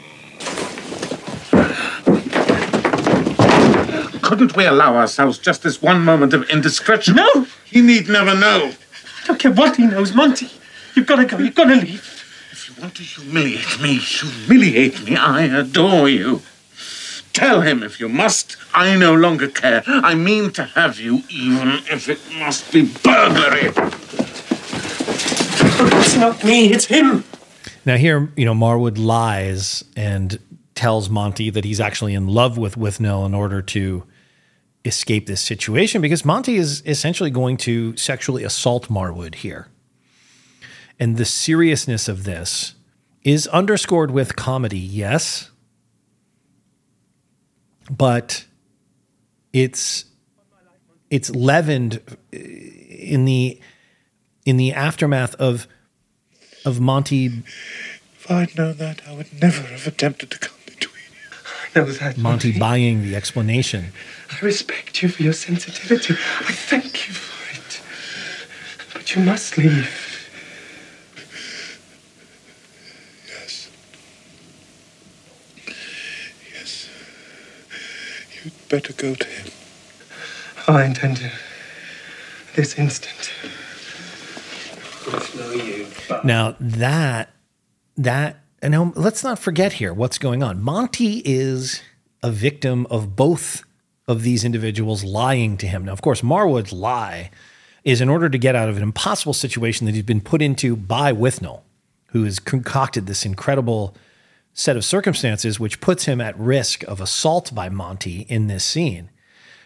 Couldn't we allow ourselves just this one moment of indiscretion?
No!
He need never know.
I don't care what he knows, Monty. You've got to go. You've got to leave.
If you want to humiliate me, humiliate me. I adore you. Tell him if you must. I no longer care. I mean to have you, even if it must be burglary.
It's not me, it's him.
Now here, you know, Marwood lies and tells Monty that he's actually in love with Withnail in order to escape this situation because Monty is essentially going to sexually assault Marwood here. And the seriousness of this is underscored with comedy, yes, but it's it's leavened uh, in the in the aftermath of of Monty
If I'd known that, I would never have attempted to come between you.
I know that.
Monty buying the explanation.
I respect you for your sensitivity. I thank you for it. But you must leave.
Yes. Yes. You'd better go to him.
Oh, I intend to. This instant. No you.
Now that that and now let's not forget here what's going on. Monty is a victim of both of these individuals lying to him. Now, of course, Marwood's lie is in order to get out of an impossible situation that he's been put into by Withnail, who has concocted this incredible set of circumstances which puts him at risk of assault by Monty in this scene.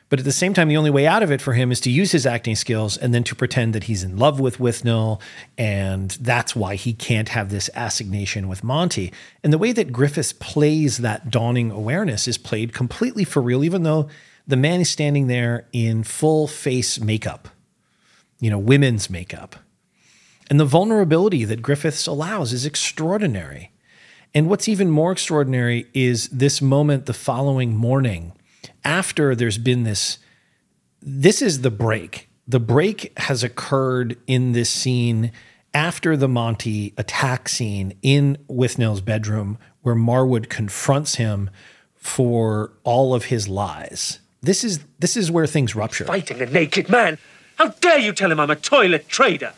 But at the same time, the only way out of it for him is to use his acting skills and then to pretend that he's in love with Withnail. And that's why he can't have this assignation with Monty. And the way that Griffiths plays that dawning awareness is played completely for real, even though the man is standing there in full face makeup, you know, women's makeup. And the vulnerability that Griffiths allows is extraordinary. And what's even more extraordinary is this moment the following morning after there's been this this is the break. The break has occurred in this scene after the Monty attack scene in Withnail's bedroom where Marwood confronts him for all of his lies. This is this is where things rupture.
Fighting a naked man. How dare you tell him I'm a toilet trader?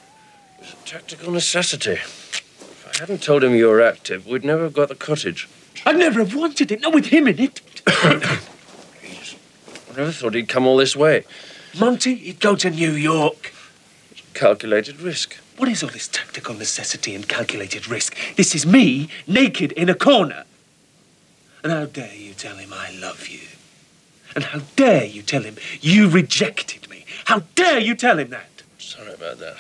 It's a tactical necessity. If I hadn't told him you were active, we'd never have got the cottage.
I'd never have wanted it, not with him in it.
I never thought he'd come all this way.
Monty, he'd go to New York.
Calculated risk.
What is all this tactical necessity and calculated risk? This is me, naked in a corner. And how dare you tell him I love you? And how dare you tell him you rejected me? How dare you tell him that?
Sorry about that.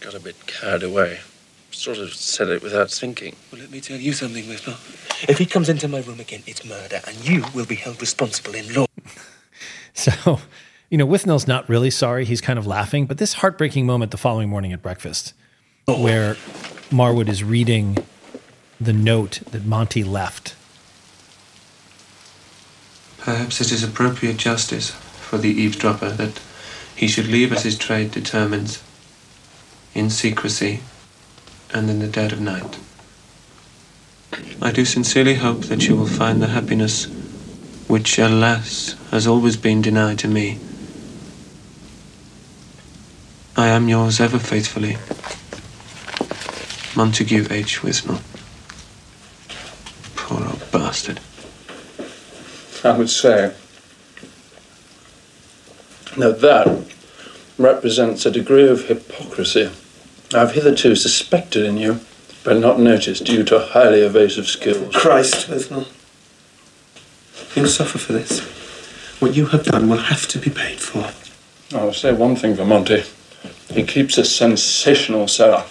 Got a bit carried away. Sort of said it without thinking.
Well, let me tell you something, Withnail. If he comes into my room again, it's murder, and you will be held responsible in law.
So, you know, Withnail's not really sorry. He's kind of laughing. But this heartbreaking moment the following morning at breakfast, oh. where Marwood is reading the note that Monty left.
Perhaps it is appropriate justice for the eavesdropper that
he should leave as his trade determines, in secrecy and in the dead of night. I do sincerely hope that you will find the happiness which, alas, has always been denied to me. I am yours ever faithfully, Montague H. Withnail. Poor old bastard.
I would say that that represents a degree of hypocrisy I've hitherto suspected in you, but not noticed due to highly evasive skills.
Christ, Withnail. You'll suffer for this. What you have done will have to be paid for.
I'll say one thing for Monty. He keeps a sensational cellar.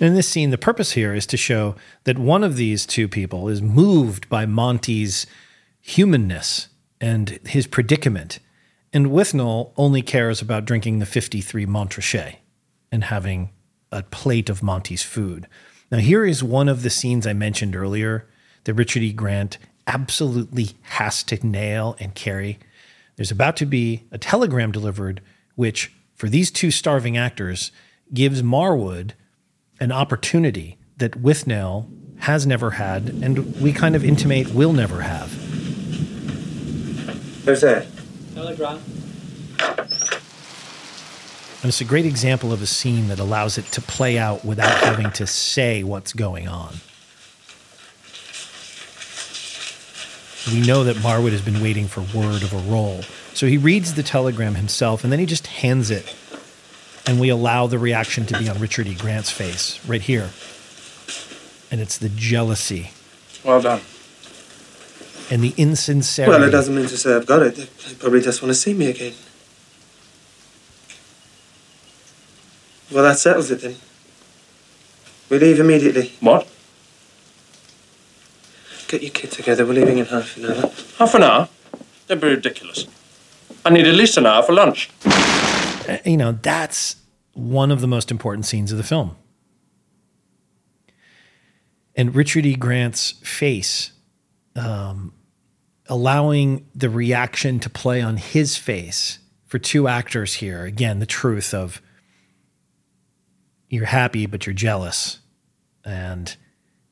In this scene, the purpose here is to show that one of these two people is moved by Monty's humanness and his predicament. And Withnail only cares about drinking the 53 Montrachet and having a plate of Monty's food. Now, here is one of the scenes I mentioned earlier that Richard E. Grant absolutely has to nail and carry. There's about to be a telegram delivered, which, for these two starving actors, gives Marwood an opportunity that Withnail has never had, and we kind of intimate will never have.
Who's that?
Telegram.
And it's a great example of a scene that allows it to play out without having to say what's going on. We know that Marwood has been waiting for word of a role. So he reads the telegram himself and then he just hands it. And we allow the reaction to be on Richard E. Grant's face right here. And it's the jealousy
Well done.
And the insincerity.
Well, it doesn't mean to say I've got it. They they probably just want to see me again. Well, that settles it then. We leave immediately.
What?
Get your kid together. We're leaving in half an hour.
Half an hour? That'd be ridiculous. I need at least an hour for lunch.
Uh, you know, that's one of the most important scenes of the film. And Richard E. Grant's face, um, allowing the reaction to play on his face for two actors here. Again, the truth of you're happy, but you're jealous. And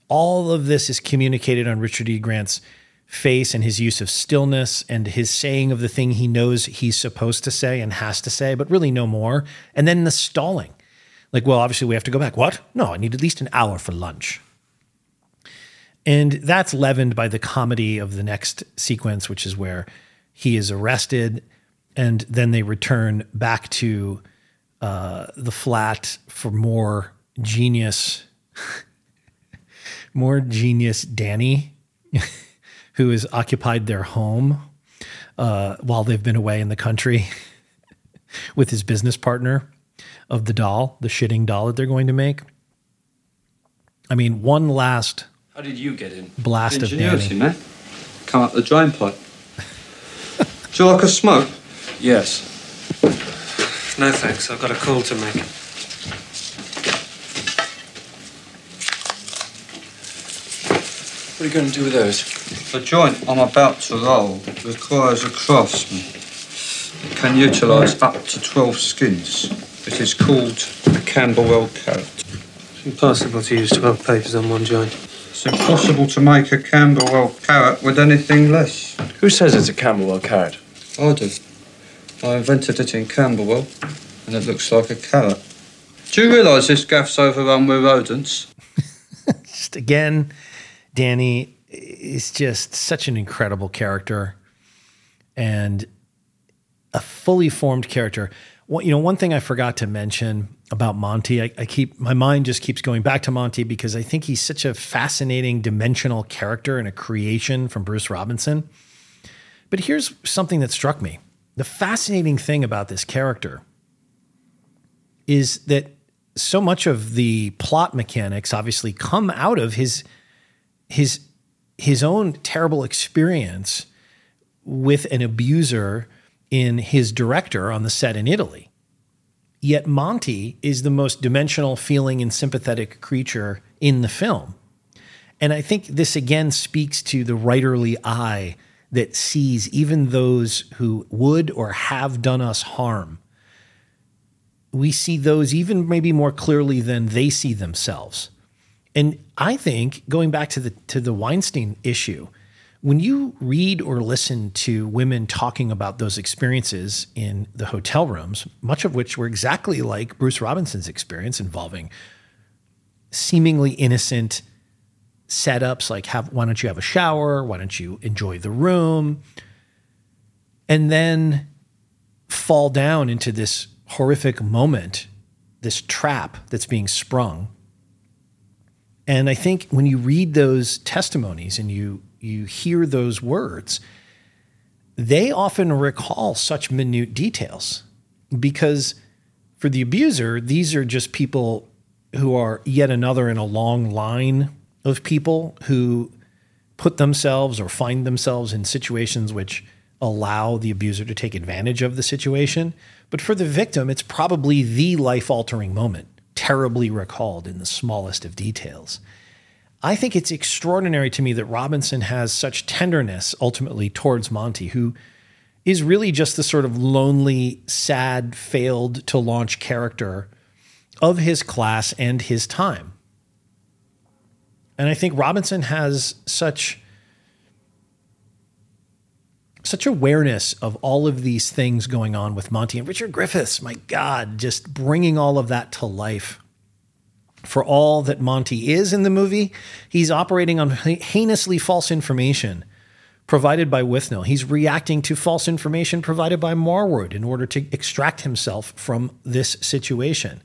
all of this is communicated on Richard E. Grant's face and his use of stillness and his saying of the thing he knows he's supposed to say and has to say, but really no more. And then the stalling. Like, well, obviously we have to go back. What? No, I need at least an hour for lunch. And that's leavened by the comedy of the next sequence, which is where he is arrested and then they return back to uh, the flat for more genius, more genius Danny, who has occupied their home uh, while they've been away in the country with his business partner of the doll, the shitting doll that they're going to make. I mean, one last
How did you get in?
Blast of
Ingenuity,
Danny.
man. Come up the drain pipe. Do you like a smoke?
Yes. No thanks. I've got a call to make. What are you going to do with those?
The joint I'm about to roll requires a craftsman. It can utilise up to 12 skins. It is called a Camberwell carrot.
It's impossible to use 12 papers on one joint.
It's impossible to make a Camberwell carrot with anything less.
Who says it's a Camberwell carrot?
I do. I invented it in Camberwell, and it looks like a carrot. Do you realise this gaff's overrun with rodents?
just again, Danny is just such an incredible character and a fully formed character. One, you know, one thing I forgot to mention about Monty, I, I keep my mind just keeps going back to Monty because I think he's such a fascinating dimensional character and a creation from Bruce Robinson. But here's something that struck me. The fascinating thing about this character is that so much of the plot mechanics obviously come out of his his his own terrible experience with an abuser in his director on the set in Italy. Yet Monty is the most dimensional, feeling, and sympathetic creature in the film. And I think this again speaks to the writerly eye that sees even those who would or have done us harm we see those even maybe more clearly than they see themselves. And I think going back to the to the Weinstein issue, when you read or listen to women talking about those experiences in the hotel rooms, much of which were exactly like Bruce Robinson's experience involving seemingly innocent setups like have why don't you have a shower, why don't you enjoy the room? And then fall down into this horrific moment, this trap that's being sprung. And I think when you read those testimonies and you you hear those words, they often recall such minute details because for the abuser, these are just people who are yet another in a long line of people who put themselves or find themselves in situations which allow the abuser to take advantage of the situation. But for the victim, it's probably the life altering moment, terribly recalled in the smallest of details. I think it's extraordinary to me that Robinson has such tenderness ultimately towards Monty, who is really just the sort of lonely, sad, failed to launch character of his class and his time. And I think Robinson has such such awareness of all of these things going on with Monty and Richard Griffiths. My God, just bringing all of that to life. For all that Monty is in the movie, he's operating on heinously false information provided by Withnail. He's reacting to false information provided by Marwood in order to extract himself from this situation.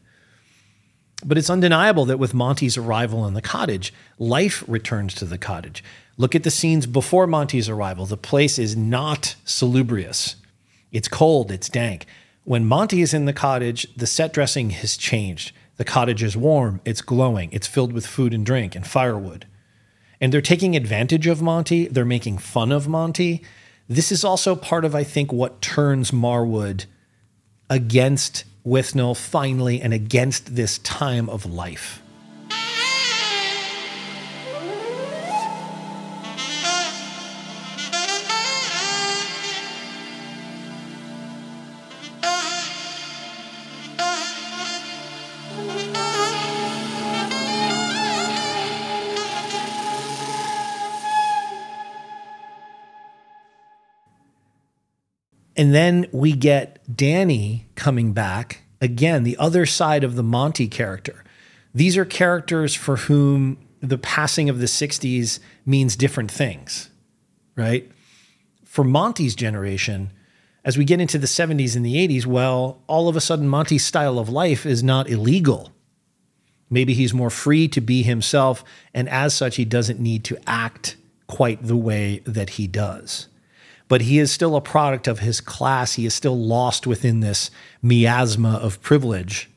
But it's undeniable that with Monty's arrival in the cottage, life returns to the cottage. Look at the scenes before Monty's arrival. The place is not salubrious. It's cold, it's dank. When Monty is in the cottage, the set dressing has changed. The cottage is warm, it's glowing, it's filled with food and drink and firewood. And they're taking advantage of Monty, they're making fun of Monty. This is also part of, I think, what turns Marwood against Withnail finally and against this time of life. And then we get Danny coming back again, the other side of the Monty character. These are characters for whom the passing of the 60s means different things, right? For Monty's generation, as we get into the 70s and the 80s, well, all of a sudden, Monty's style of life is not illegal. Maybe he's more free to be himself, and as such, he doesn't need to act quite the way that he does but he is still a product of his class. He is still lost within this miasma of privilege.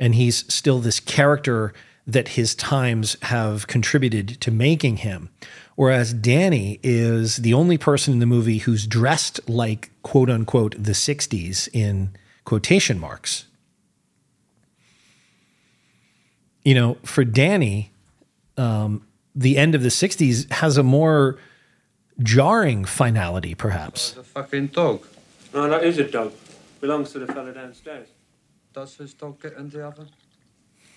And he's still this character that his times have contributed to making him. Whereas Danny is the only person in the movie who's dressed like quote unquote the 60s in quotation marks. You know, for Danny, um, the end of the 60s has a more jarring finality, perhaps.
A fucking dog.
No, that is a dog. Belongs to the fella downstairs.
Does his dog get in the oven?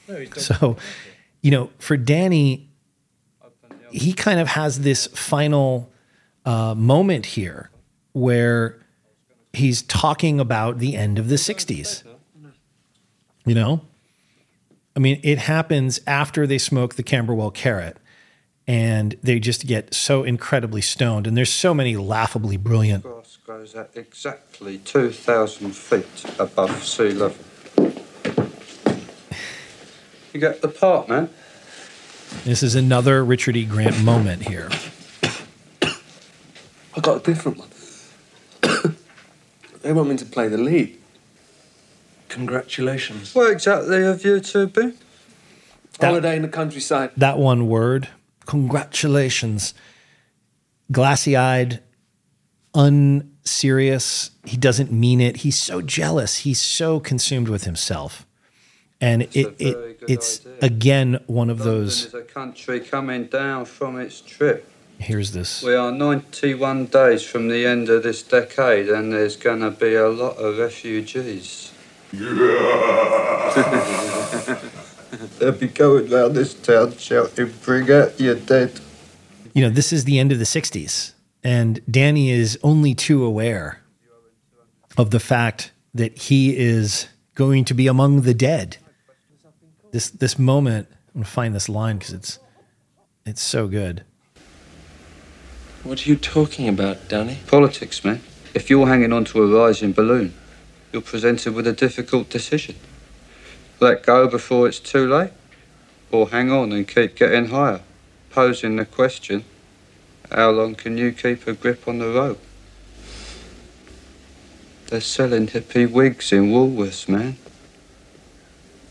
No, he's dog.
So, you know, for Danny, he kind of has this final uh, moment here where he's talking about the end of the 60s. You know? I mean, it happens after they smoke the Camberwell carrot and they just get so incredibly stoned. And there's so many laughably brilliant.
The Grass goes at exactly 2,000 feet above sea level. You get the part, man?
This is another Richard E. Grant moment here.
I got a different one. they want me to play the lead. Congratulations.
Where exactly have you two been?
Holiday in the countryside.
That one word, congratulations. Glassy eyed, unserious. He doesn't mean it. He's so jealous. He's so consumed with himself. And it, it it's again one of those.
Is a country coming down from its trip.
Here's this.
We are 91 days from the end of this decade, and there's going to be a lot of refugees. They'll be going round this town shouting, Bring out your dead.
You know, this is the end of the 60s, and Danny is only too aware of the fact that he is going to be among the dead. This this moment, I'm gonna find this line because it's it's so good.
What are you talking about, Danny?
Politics, man. If you're hanging onto a rising balloon, you're presented with a difficult decision. Let go before it's too late, or hang on and keep getting higher, posing the question how long can you keep a grip on the rope? They're selling hippie wigs in Woolworths, man.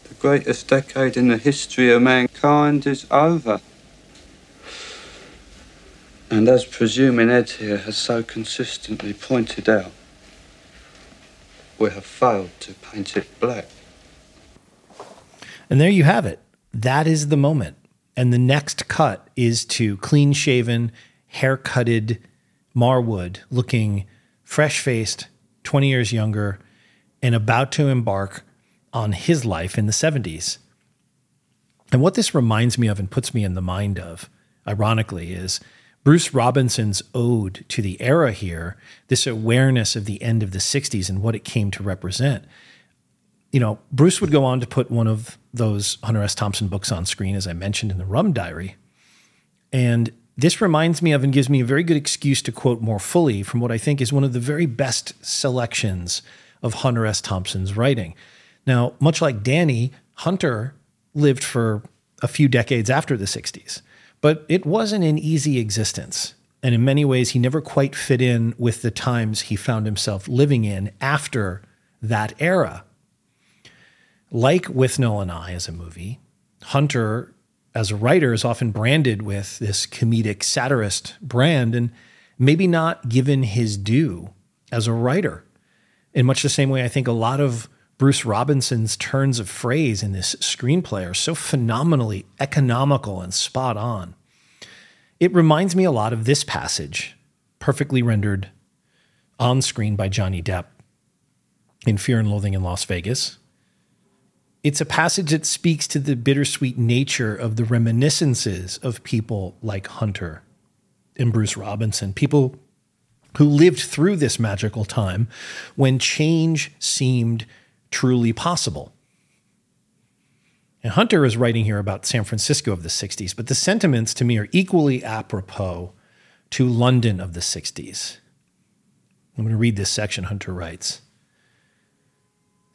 The greatest decade in the history of mankind is over. And as presuming Ed here has so consistently pointed out, we have failed to paint it black.
And there you have it. That is the moment. And the next cut is to clean shaven, haircutted Marwood looking fresh faced, 20 years younger, and about to embark on his life in the 70s. And what this reminds me of and puts me in the mind of, ironically, is Bruce Robinson's ode to the era here, this awareness of the end of the 60s and what it came to represent. You know, Bruce would go on to put one of those Hunter S. Thompson books on screen, as I mentioned in the Rum Diary. And this reminds me of and gives me a very good excuse to quote more fully from what I think is one of the very best selections of Hunter S. Thompson's writing. Now, much like Danny, Hunter lived for a few decades after the 60s, but it wasn't an easy existence. And in many ways, he never quite fit in with the times he found himself living in after that era. Like Withnail and I as a movie, Hunter as a writer is often branded with this comedic satirist brand and maybe not given his due as a writer. In much the same way, I think a lot of Bruce Robinson's turns of phrase in this screenplay are so phenomenally economical and spot on. It reminds me a lot of this passage, perfectly rendered on screen by Johnny Depp in Fear and Loathing in Las Vegas. It's a passage that speaks to the bittersweet nature of the reminiscences of people like Hunter and Bruce Robinson, people who lived through this magical time when change seemed truly possible. And Hunter is writing here about San Francisco of the 60s, but the sentiments to me are equally apropos to London of the 60s. I'm going to read this section Hunter writes.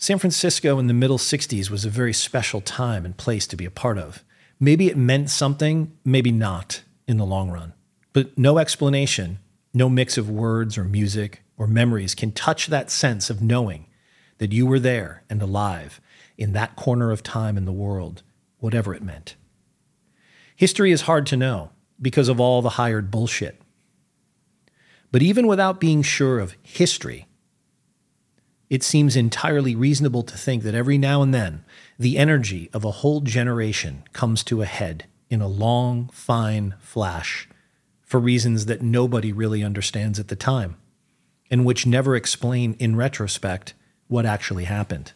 San Francisco in the middle 60s was a very special time and place to be a part of. Maybe it meant something, maybe not in the long run. But no explanation, no mix of words or music or memories can touch that sense of knowing that you were there and alive in that corner of time in the world, whatever it meant. History is hard to know because of all the hired bullshit. But even without being sure of history, it seems entirely reasonable to think that every now and then the energy of a whole generation comes to a head in a long, fine flash for reasons that nobody really understands at the time, and which never explain in retrospect what actually happened.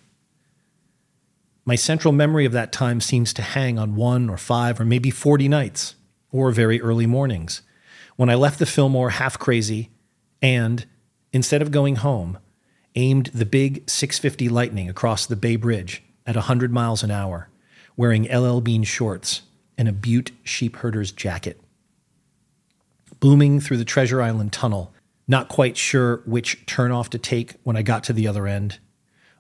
My central memory of that time seems to hang on one or five or maybe 40 nights or very early mornings when I left the Fillmore half crazy and, instead of going home, aimed the big 650 Lightning across the Bay Bridge at 100 miles an hour, wearing LL Bean shorts and a Butte sheepherder's jacket. Booming through the Treasure Island tunnel, not quite sure which turnoff to take when I got to the other end,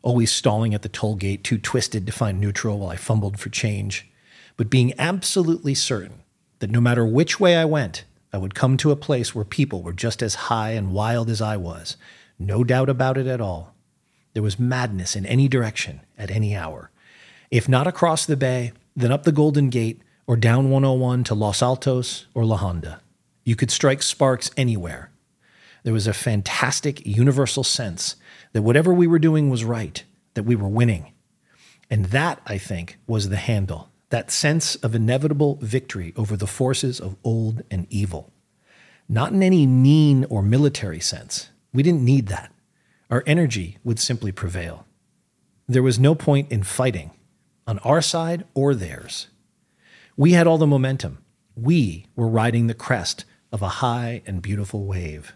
always stalling at the toll gate, too twisted to find neutral while I fumbled for change, but being absolutely certain that no matter which way I went, I would come to a place where people were just as high and wild as I was, no doubt about it at all. There was madness in any direction at any hour. If not across the bay, then up the Golden Gate or down 101 to Los Altos or La Honda. You could strike sparks anywhere. There was a fantastic universal sense that whatever we were doing was right, that we were winning. And that, I think, was the handle that sense of inevitable victory over the forces of old and evil. Not in any mean or military sense, we didn't need that. Our energy would simply prevail. there was no point in fighting on our side or theirs. We had all the momentum. We were riding the crest of a high and beautiful wave.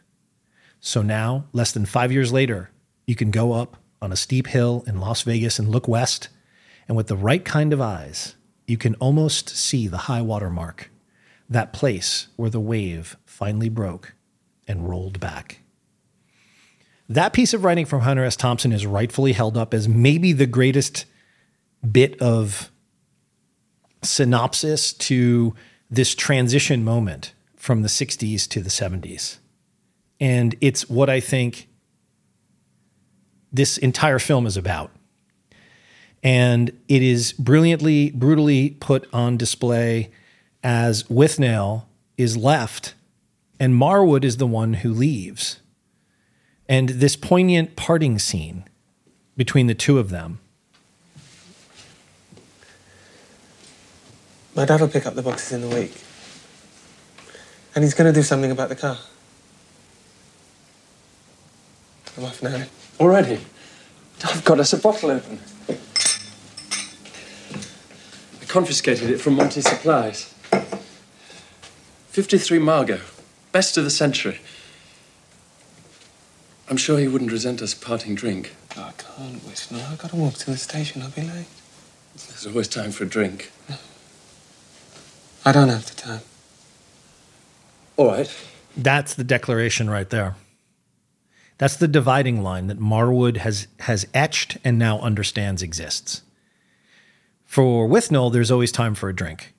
So now, less than five years later, you can go up on a steep hill in Las Vegas and look west, and with the right kind of eyes, you can almost see the high water mark, that place where the wave finally broke and rolled back. That piece of writing from Hunter S. Thompson is rightfully held up as maybe the greatest bit of synopsis to this transition moment from the 60s to the 70s. And it's what I think this entire film is about. And it is brilliantly, brutally put on display as Withnail is left and Marwood is the one who leaves. And this poignant parting scene between the two of them.
My dad will pick up the boxes in the week. And he's going to do something about the car. I'm off now.
Already? I've got us a bottle open. I confiscated it from Monty Supplies. 53 Margaux. Best of the century. I'm sure he wouldn't resent us parting drink.
I can't, Withnail. I've got to walk to the station. I'll be late.
There's always time for a drink.
I don't have the time.
All right.
That's the declaration right there. That's the dividing line that Marwood has has etched and now understands exists. For Withnail, there's always time for a drink.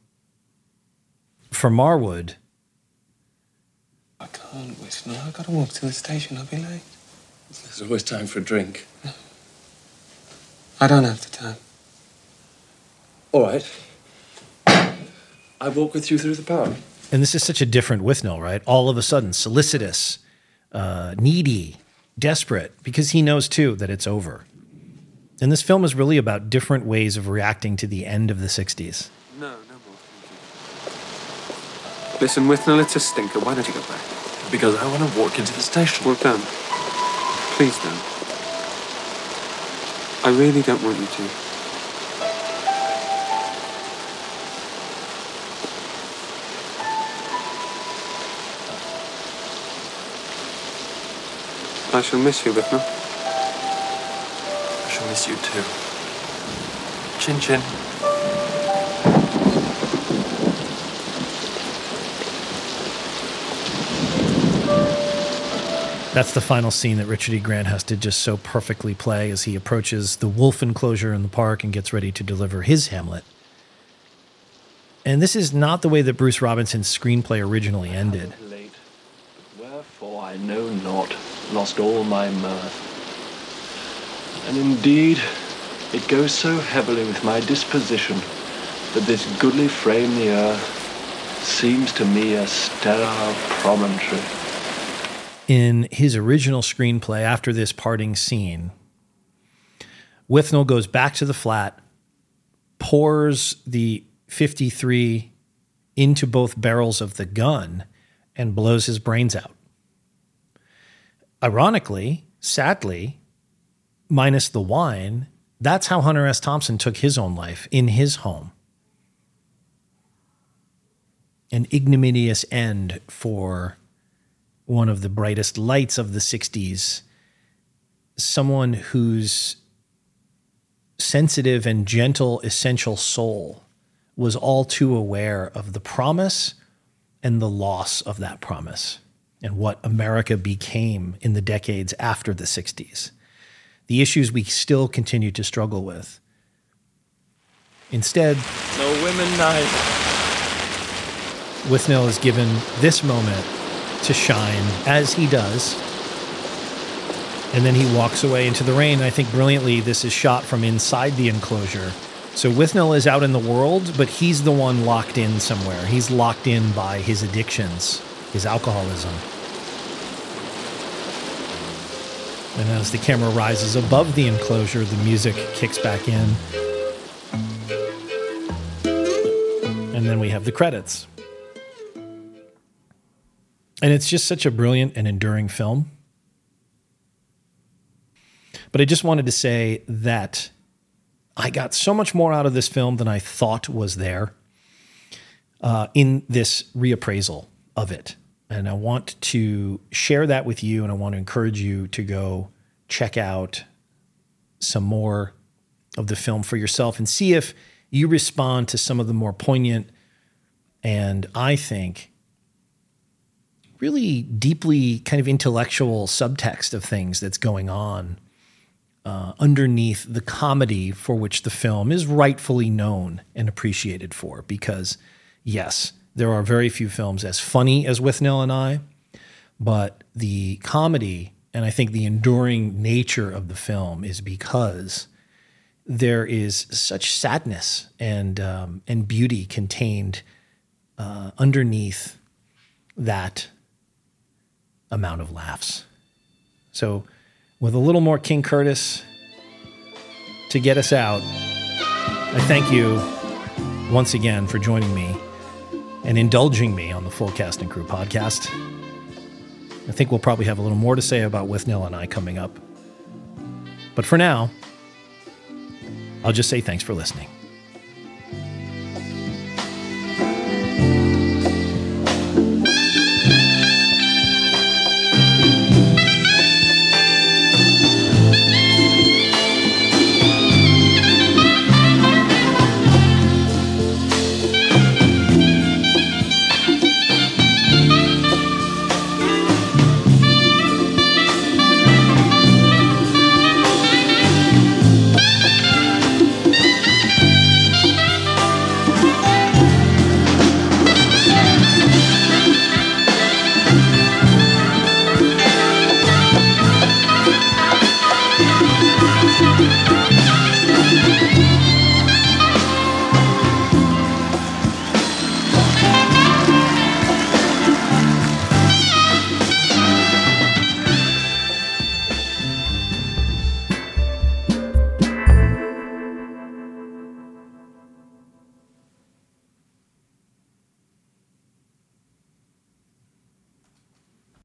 For Marwood,
I can't, Withnail. I've got to walk to the station. I'll be late.
There's always time for a drink.
I don't have the time.
All right. I walk with you through the park.
and this is such a different Withnail, right? All of a sudden, solicitous, uh, needy, desperate, because he knows too that it's over. And this film is really about different ways of reacting to the end of the 60s.
No, no more. Thank you. Listen, Withnail, it's a stinker. Why don't you go back?
Because I want to walk into the station.
Well, don't. Please don't. I really don't want you to. I shall miss you, Withnail.
I shall miss you too. Chin chin.
That's the final scene that Richard E. Grant has to just so perfectly play as he approaches the wolf enclosure in the park and gets ready to deliver his Hamlet. And this is not the way that Bruce Robinson's screenplay originally ended.
Late. Wherefore I know not, lost all my mirth. And indeed, it goes so heavily with my disposition that this goodly frame the earth seems to me a sterile promontory.
In his original screenplay after this parting scene, Withnail goes back to the flat, pours the 53 into both barrels of the gun, and blows his brains out. Ironically, sadly, minus the wine, that's how Hunter S. Thompson took his own life in his home. An ignominious end for one of the brightest lights of the 60s, someone whose sensitive and gentle essential soul was all too aware of the promise and the loss of that promise and what America became in the decades after the 60s. The issues we still continue to struggle with. Instead,
No women night.
Withnail is given this moment to shine as he does. And then he walks away into the rain. I think brilliantly, this is shot from inside the enclosure. So Withnail is out in the world, but he's the one locked in somewhere. He's locked in by his addictions, his alcoholism. And as the camera rises above the enclosure, the music kicks back in. And then we have the credits. And it's just such a brilliant and enduring film. But I just wanted to say that I got so much more out of this film than I thought was there uh, in this reappraisal of it. And I want to share that with you, and I want to encourage you to go check out some more of the film for yourself and see if you respond to some of the more poignant and I think really deeply kind of intellectual subtext of things that's going on uh, underneath the comedy for which the film is rightfully known and appreciated for. Because, yes, there are very few films as funny as Withnail and I, but the comedy and I think the enduring nature of the film is because there is such sadness and um, and beauty contained uh, underneath that amount of laughs. So, with a little more King Curtis to get us out, I thank you once again for joining me and indulging me on the Full Cast and Crew podcast. I think we'll probably have a little more to say about Withnail and I coming up. But for now, I'll just say thanks for listening.